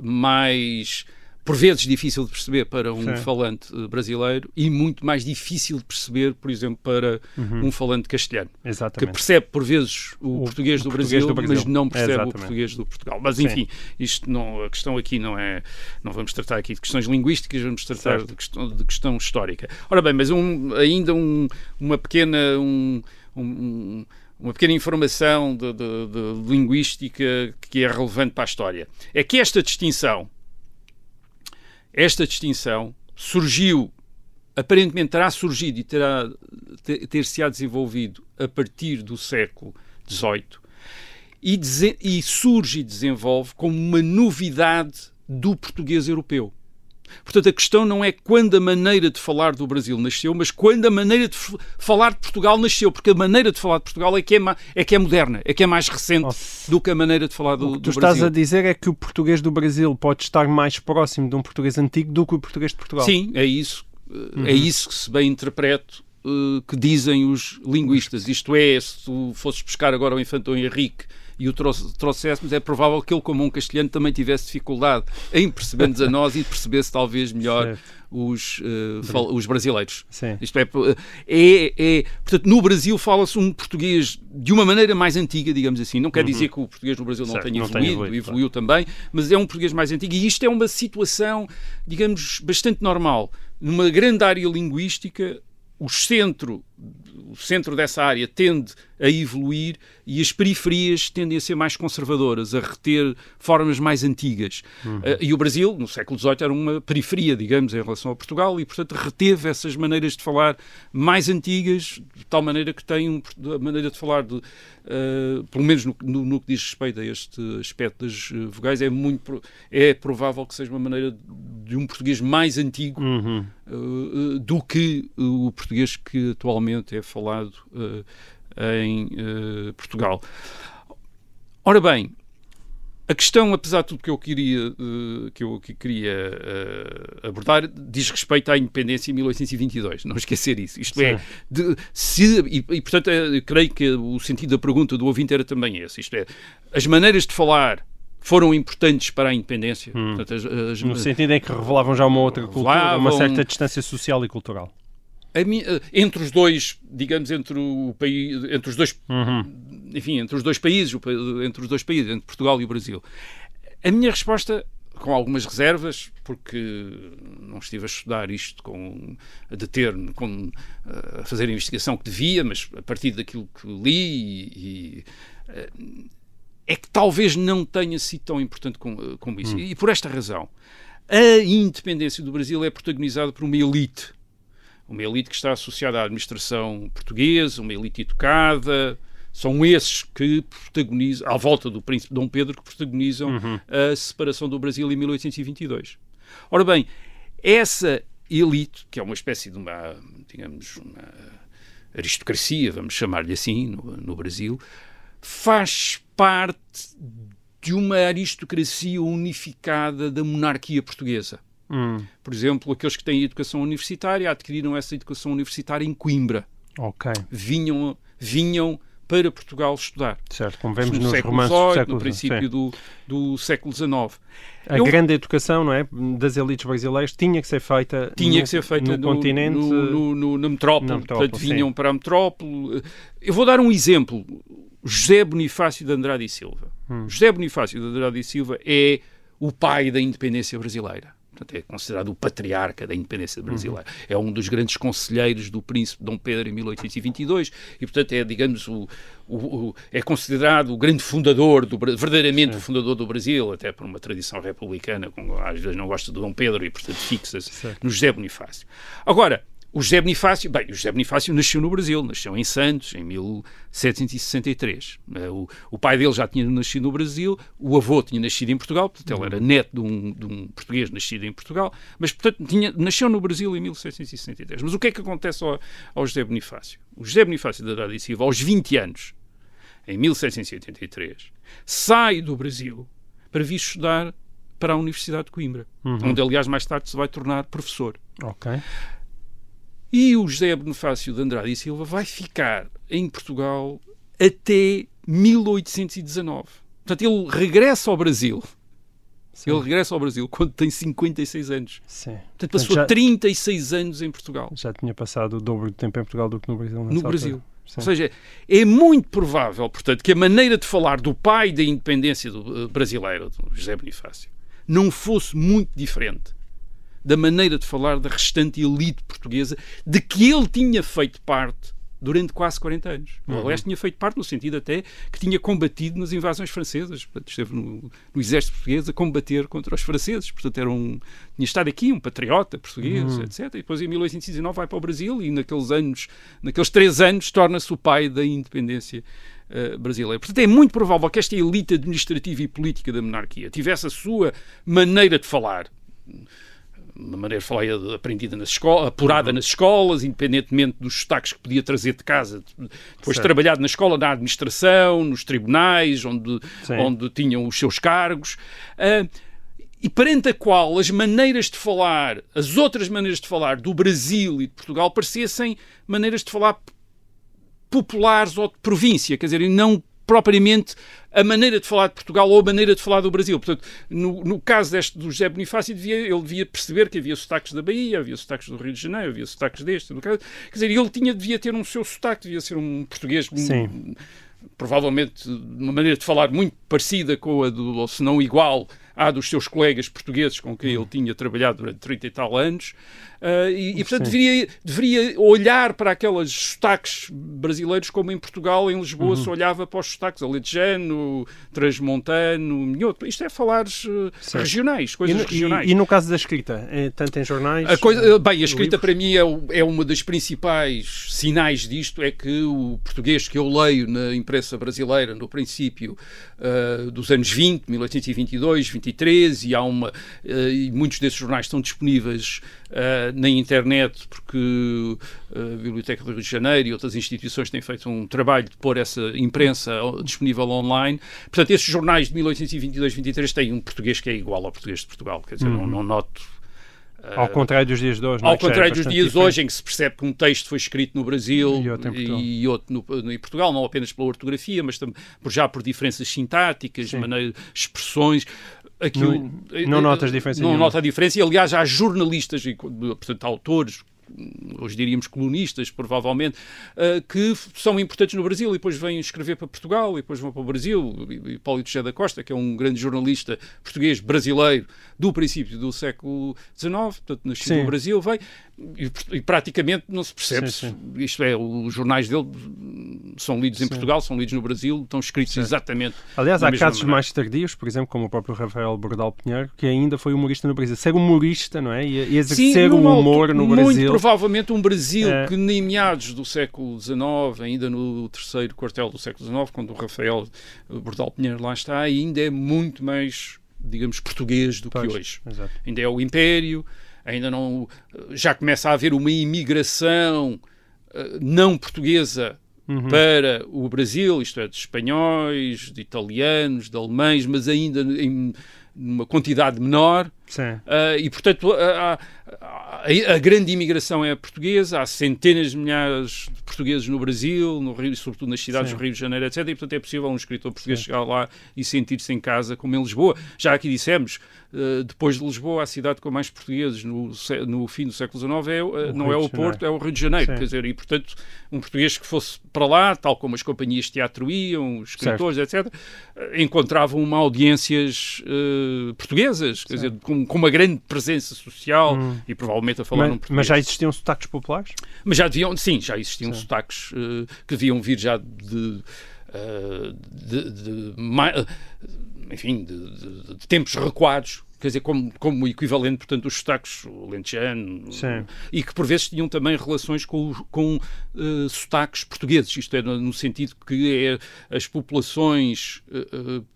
mais por vezes difícil de perceber para um Sim. falante eh, brasileiro e muito mais difícil de perceber, por exemplo, para um falante castelhano. que Exatamente. percebe por vezes o, O- português, o do, português Brasil, do Brasil. mas não percebe Exatamente. o português do Portugal. Mas Sim. enfim, isto não, a questão aqui não é, não vamos tratar aqui de questões linguísticas, vamos tratar de questão, de questão histórica. Ora bem, mas um- ainda um- uma pequena um- um- uma pequena informação de, de- de linguística que é relevante para a história. É que esta distinção, esta distinção surgiu aparentemente terá surgido e terá te- ter-se-á desenvolvido a partir do século XVIII e, e surge e desenvolve como uma novidade do português europeu. Portanto, a questão não é quando a maneira de falar do Brasil nasceu, mas quando a maneira de falar de Portugal nasceu, porque a maneira de falar de Portugal é que é, é, que é moderna, é que é mais recente Oh. do que a maneira de falar do, O que tu estás Brasil. a dizer é que o português do Brasil pode estar mais próximo de um português antigo do que o português de Portugal. Sim, é isso. Uhum. É isso que se bem interpreto eh, que dizem os linguistas. Isto é, se tu fosses buscar agora o Infante Dom Henrique e o tro- trouxéssemos, é provável que ele, como um castelhano, também tivesse dificuldade em perceber-nos a nós e percebesse talvez melhor Certo. os, fal- os brasileiros. Sim. Isto é, é, é- portanto, no Brasil fala-se um português de uma maneira mais antiga, digamos assim. Não quer dizer que o português no Brasil não Uhum. Certo, tenha não evoluído, evoluído, evoluiu também, mas é um português mais antigo e isto é uma situação, digamos, bastante normal. Numa grande área linguística, o centro, o centro dessa área tende a evoluir e as periferias tendem a ser mais conservadoras, a reter formas mais antigas. Eh, e o Brasil, no século XVIII, era uma periferia, digamos, em relação a Portugal e, portanto, reteve essas maneiras de falar mais antigas, de tal maneira que tem um, a maneira de falar, de, eh, pelo menos no, no- no que diz respeito a este aspecto das eh, vogais, é muito é provável que seja uma maneira de um português mais antigo Uhum. uh, uh, do que uh, o português que atualmente é falado uh, em uh, Portugal. Ora bem, a questão, apesar de tudo que eu queria, uh, que eu que queria abordar, diz respeito à independência em 1822. Não esquecer isso. Isto é, Sim. é, de, se, e, e, portanto, creio que o sentido da pergunta do ouvinte era também esse. Isto é, as maneiras de falar foram importantes para a independência. Hum. Portanto, as, as, No sentido em que revelavam já uma outra cultura, uma certa distância social e cultural. Eh, entre os dois, digamos, entre o país, entre os dois, enfim, entre os dois países, entre os dois países, entre Portugal e o Brasil. A minha resposta, com algumas reservas, porque não estive a estudar isto com a deter, com eh, a fazer a investigação que devia, mas a partir daquilo que li e, e, eh, é que talvez não tenha sido tão importante como, como isso. E por esta razão, a independência do Brasil é protagonizada por uma elite uma elite que está associada à administração portuguesa, uma elite educada. São esses que protagonizam, à volta do príncipe Dom Pedro, que protagonizam a separação do Brasil em 1822. Ora bem, essa elite, que é uma espécie de uma, digamos, uma aristocracia, vamos chamar-lhe assim, no, no Brasil, faz parte de uma aristocracia unificada da monarquia portuguesa. Hum, Por exemplo, aqueles que têm educação universitária adquiriram essa educação universitária em Coimbra. Vinham, vinham para Portugal estudar. certo. Como vemos no nos século XVIII, século no princípio sim. do, do século XIX. A Eu- grande educação, não é? Das elites brasileiras tinha que ser feita Tinha no, que ser feita no, continente. no- no- no- na metrópole. na metrópole, Portanto, sim. vinham para a metrópole. Eu vou dar um exemplo. José Bonifácio de Andrade e Silva. Hum. José Bonifácio de Andrade e Silva é o pai da independência brasileira. Portanto, é considerado o patriarca da independência brasileira. Uhum. É um dos grandes conselheiros do príncipe Dom Pedro em 1822 e, portanto, é, digamos, o, o- o- é considerado o grande fundador, do, verdadeiramente o fundador do Brasil, até por uma tradição republicana, com, às vezes não gosta de Dom Pedro e, portanto, fixa-se no José Bonifácio. Agora, o José Bonifácio, bem, o José Bonifácio nasceu no Brasil, nasceu em Santos, em 1763. Eh, O, o pai dele já tinha nascido no Brasil, o avô tinha nascido em Portugal, portanto ele era neto de um, de um português nascido em Portugal, mas portanto tinha, nasceu no Brasil em 1763. Mas o que é que acontece ao, ao José Bonifácio? O José Bonifácio de Andrade e Silva, aos 20 anos, em 1783, sai do Brasil para vir estudar para a Universidade de Coimbra, onde aliás mais tarde se vai tornar professor. Ok. E o José Bonifácio de Andrade e Silva vai ficar em Portugal até 1819. Portanto, ele regressa ao Brasil. Ele regressa ao Brasil quando tem 56 anos. Sim. Portanto, passou já, 36 anos em Portugal. já tinha passado o dobro de tempo em Portugal do que no Brasil. No altura. Brasil. Sim. Ou seja, é muito provável, portanto, que a maneira de falar do pai da independência do, eh, brasileira, do José Bonifácio, não fosse muito diferente da maneira de falar da restante elite portuguesa de que ele tinha feito parte durante quase 40 anos. Uhum. Aliás, tinha feito parte no sentido até que tinha combatido nas invasões francesas. Portanto, esteve no, no exército português a combater contra os franceses. Portanto, era um, tinha estado aqui, um patriota português, Uhum. etc. E depois, em 1819, vai para o Brasil e naqueles anos, naqueles três anos, torna-se o pai da independência eh, brasileira. Portanto, é muito provável que esta elite administrativa e política da monarquia tivesse a sua maneira de falar uma maneira de falar aprendida nas escolas, apurada Uhum. nas escolas, independentemente dos sotaques que podia trazer de casa, depois Certo. trabalhado na escola, na administração, nos tribunais, onde, Sim. onde tinham os seus cargos. Ah, e perante a qual as maneiras de falar, as outras maneiras de falar do Brasil e de Portugal parecessem maneiras de falar populares ou de província, quer dizer, e não propriamente a maneira de falar de Portugal ou a maneira de falar do Brasil. Portanto, no, no caso deste do José Bonifácio, devia, ele devia perceber que havia sotaques da Bahia, havia sotaques do Rio de Janeiro, havia sotaques deste. do caso- Quer dizer, ele tinha, devia ter um seu sotaque, devia ser um português Sim. provavelmente de uma maneira de falar muito parecida com a do, ou se não igual à dos seus colegas portugueses com quem ele tinha trabalhado durante 30 e tal anos. Ah, e, e, portanto, deveria, deveria olhar para aqueles sotaques brasileiros como em Portugal, em Lisboa, se olhava para os sotaques alentejano, transmontano, minhoto. Isto é falares eh, Certo. regionais, E coisas no, regionais. e- e no caso da escrita, é, tanto em jornais. A coisa, bem, a escrita livros? para mim é, é uma das principais sinais disto, é que o português que eu leio na imprensa brasileira no princípio ah, dos anos 20, 1822, 25 23 e há uma uh, e muitos desses jornais estão disponíveis uh, na internet porque a Biblioteca do Rio de Janeiro e outras instituições têm feito um trabalho de pôr essa imprensa disponível online. Portanto, esses jornais de 1822-23 têm um português que é igual ao português de Portugal. Quer dizer, Uhum. não, não noto Ao contrário dos dias de hoje. não é? ao já é contrário dos dias diferente. hoje, em que se percebe que um texto foi escrito no Brasil E outro em Portugal. e outro no, em Portugal, não apenas pela ortografia, mas também por, já por diferenças sintáticas, Sim. maneira, expressões. Aquilo, Não- não notas diferença Não nenhuma. nota a diferença. E, aliás, há jornalistas, e, portanto, autores, hoje diríamos colunistas, provavelmente, eh, que são importantes no Brasil e depois vêm escrever para Portugal e depois vão para o Brasil. Paulo José da Costa, que é um grande jornalista português brasileiro do princípio do século XIX, portanto, nascido Sim. no Brasil, veio e, e praticamente não se percebe. Sim, se- Isto é, os jornais dele são lidos em Portugal, são lidos no Brasil, estão escritos exatamente. Aliás, há casos maneira. mais tardios, por exemplo, como o próprio Rafael Bordal Pinheiro, que ainda foi humorista no Brasil. Ser humorista, não é? E, exercer o humor altura- no Brasil. Provavelmente um Brasil É. que em meados do século XIX, ainda no terceiro quartel do século XIX, quando o Rafael Bordal Pinheiro lá está, ainda é muito mais, digamos, português do Pois, que hoje. exato. Ainda é o Império, ainda não. Já começa a haver uma imigração eh, não portuguesa Uhum. para o Brasil, isto é, de espanhóis, de italianos, de alemães, mas ainda em uma quantidade menor. Ah, e, portanto, a, a- a- a grande imigração é portuguesa, há centenas de milhares de portugueses no Brasil, no Rio, sobretudo nas cidades Sim. do Rio de Janeiro, etc. E, portanto, é possível um escritor português chegar lá e sentir-se em casa, como em Lisboa. Já aqui dissemos, depois de Lisboa, a cidade com mais portugueses no, no fim do século XIX é, ah, não é de o Porto, é o Rio de Janeiro. Sim. Quer dizer, e, portanto, um português que fosse para lá, tal como as companhias de teatro iam, os escritores, etc., ah, encontravam uma audiências ah, portuguesas, quer dizer, com, com uma grande presença social e provavelmente a falar Mas, num português. mas já existiam sotaques populares? Mas já deviam, sim, já existiam sotaques eh, que deviam vir já de. eh, de, de eh, enfim, de, de- de tempos recuados, quer dizer, como, como equivalente, portanto, dos sotaques o lentejano, Sim. e que por vezes tinham também relações com, os- com eh, sotaques portugueses, isto é, no, sentido que é, as populações eh,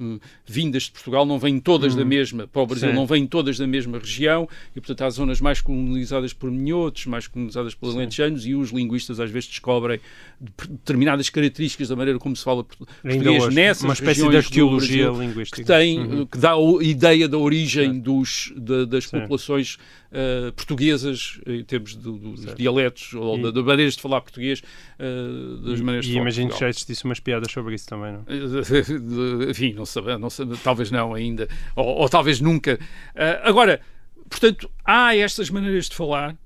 eh, vindas de Portugal não vêm todas da mesma, para o Brasil Sim. não vêm todas da mesma região, e portanto há zonas mais colonizadas por minhotos, mais colonizadas por lentejanos, e os linguistas às vezes descobrem de- determinadas características da maneira como se fala Ainda português hoje. nessas Uma espécie de arqueologia linguística. que tem, Uhum. que dá a ideia da origem dos, da- das Sim. populações eh, portuguesas em termos do- do- dos dialetos ou E- da- de maneiras de falar português, eh, das maneiras E de imagino que já existisse umas piadas sobre isso também, não? (laughs) Enfim, não sabe, não sabe, talvez não ainda, ou, ou talvez nunca. Eh, agora, portanto, há estas maneiras de falar,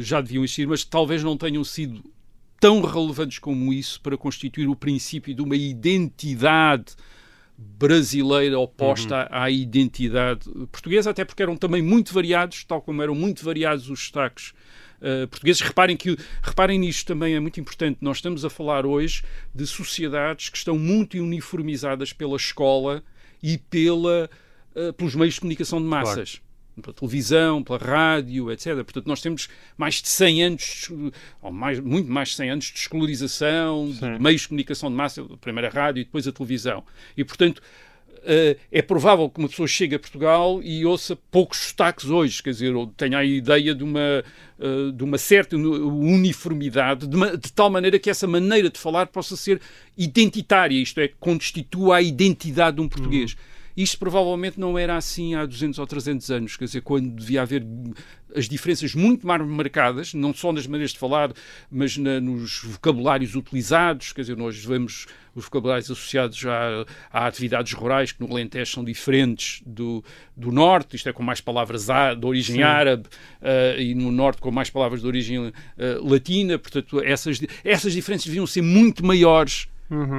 já deviam existir, mas talvez não tenham sido tão relevantes como isso para constituir o princípio de uma identidade brasileira oposta à identidade portuguesa, até porque eram também muito variados, tal como eram muito variados os sotaques uh, portugueses. Reparem, que, reparem nisto também, é muito importante. Nós estamos a falar hoje de sociedades que estão muito uniformizadas pela escola e pela, uh, pelos meios de comunicação de massas. Pela televisão, pela rádio, etc. Portanto, nós temos mais de 100 anos, ou mais, muito mais de 100 anos de escolarização, Sim. de meios de comunicação de massa, primeiro a rádio e depois a televisão. E, portanto, eh, é provável que uma pessoa chegue a Portugal e ouça poucos sotaques hoje, quer dizer, ou tenha a ideia de uma, eh, de uma certa uniformidade, de, ma- de tal maneira que essa maneira de falar possa ser identitária, isto é, constitua a identidade de um português. Isto provavelmente não era assim há 200 ou 300 anos, quer dizer, quando devia haver as diferenças muito mais marcadas, não só nas maneiras de falar, mas na- nos vocabulários utilizados, quer dizer, nós vemos os vocabulários associados a, a atividades rurais que no Alentejo são diferentes do, do Norte, isto é, com mais palavras de origem Sim. árabe, eh, e no Norte com mais palavras de origem eh, latina, portanto, essas, essas diferenças deviam ser muito maiores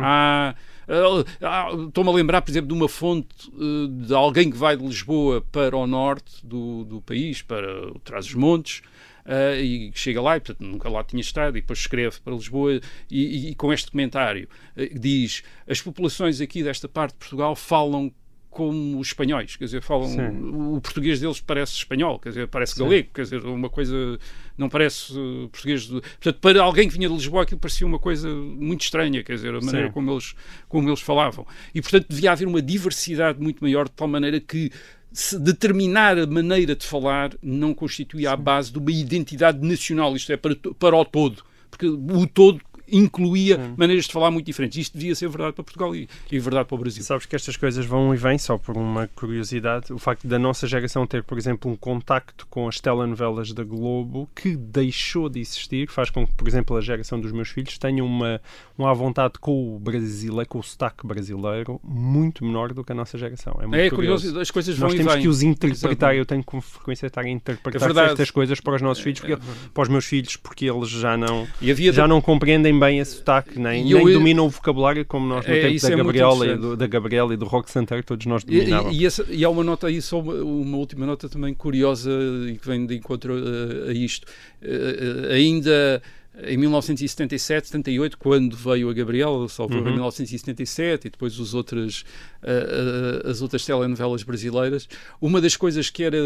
há, ah, Estou-me a lembrar, por exemplo, de uma fonte eh, de alguém que vai de Lisboa para o norte do, do país, para o Trás-os-Montes, eh, e chega lá, e portanto nunca lá tinha estado, e depois escreve para Lisboa, e, e- e com este comentário eh, diz: as populações aqui desta parte de Portugal falam como os espanhóis, quer dizer, falam Sim. o português deles parece espanhol, quer dizer, parece galego, quer dizer, uma coisa não parece uh, português. De... Portanto, para alguém que vinha de Lisboa, aquilo parecia uma coisa muito estranha, quer dizer, a maneira Sim. como eles, como eles falavam. E, portanto, devia haver uma diversidade muito maior, de tal maneira que se determinar a maneira de falar não constituía a base de uma identidade nacional, isto é, para, para o todo. Porque o todo incluía maneiras de falar muito diferentes. Isto devia ser verdade para Portugal e, e verdade para o Brasil. Sabes que estas coisas vão e vêm, só por uma curiosidade, o facto da nossa geração ter, por exemplo, um contacto com as telenovelas da Globo que deixou de existir, faz com que, por exemplo, a geração dos meus filhos tenha uma, uma à vontade com o brasileiro, com o sotaque brasileiro, muito menor do que a nossa geração. É muito É curioso. curioso, as coisas vão Nós e temos vêm. que os interpretar. Exatamente. Eu tenho com frequência estar a interpretar É certas coisas para os nossos filhos, porque, para os meus filhos, porque eles já não, E havia já não compreendem bem esse sotaque, nem, E eu- nem dominam o vocabulário como nós no É, tempo da é Gabriela, e do, da Gabriela e do Rock Santeiro, todos nós dominávamos. e, e essa- e há uma nota aí, só uma, uma última nota também curiosa e que vem de encontro a, a isto. Eh, eh, ainda em 1977, 78, quando veio a Gabriela, salvo erro, em Uhum. 1977 e depois os outras, eh, eh, as outras telenovelas brasileiras, uma das coisas que era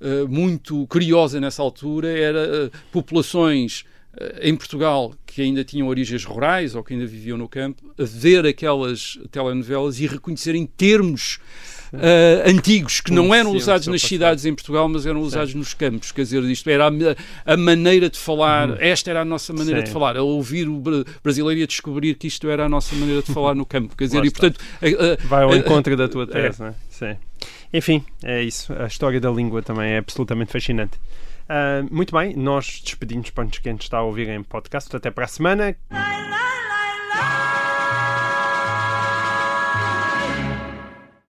eh, muito curiosa nessa altura era eh, populações eh, em Portugal que ainda tinham origens rurais ou que ainda viviam no campo, a ver aquelas telenovelas e reconhecerem termos eh, antigos que não eram usados nas cidades em Portugal, mas eram usados nos campos. Quer dizer, isto era a, a maneira de falar, esta era a nossa maneira Uhum. Sim. de falar, a ouvir o bra- brasileiro e a descobrir que isto era a nossa maneira de falar no campo. Quer dizer, Lá e portanto. eh, eh, Vai ao eh, encontro da tua tese, não é? Sim. Enfim, é isso. A história da língua também é absolutamente fascinante. Uh, muito bem, nós despedimos para quem nos está a ouvir em podcast. Até para a semana.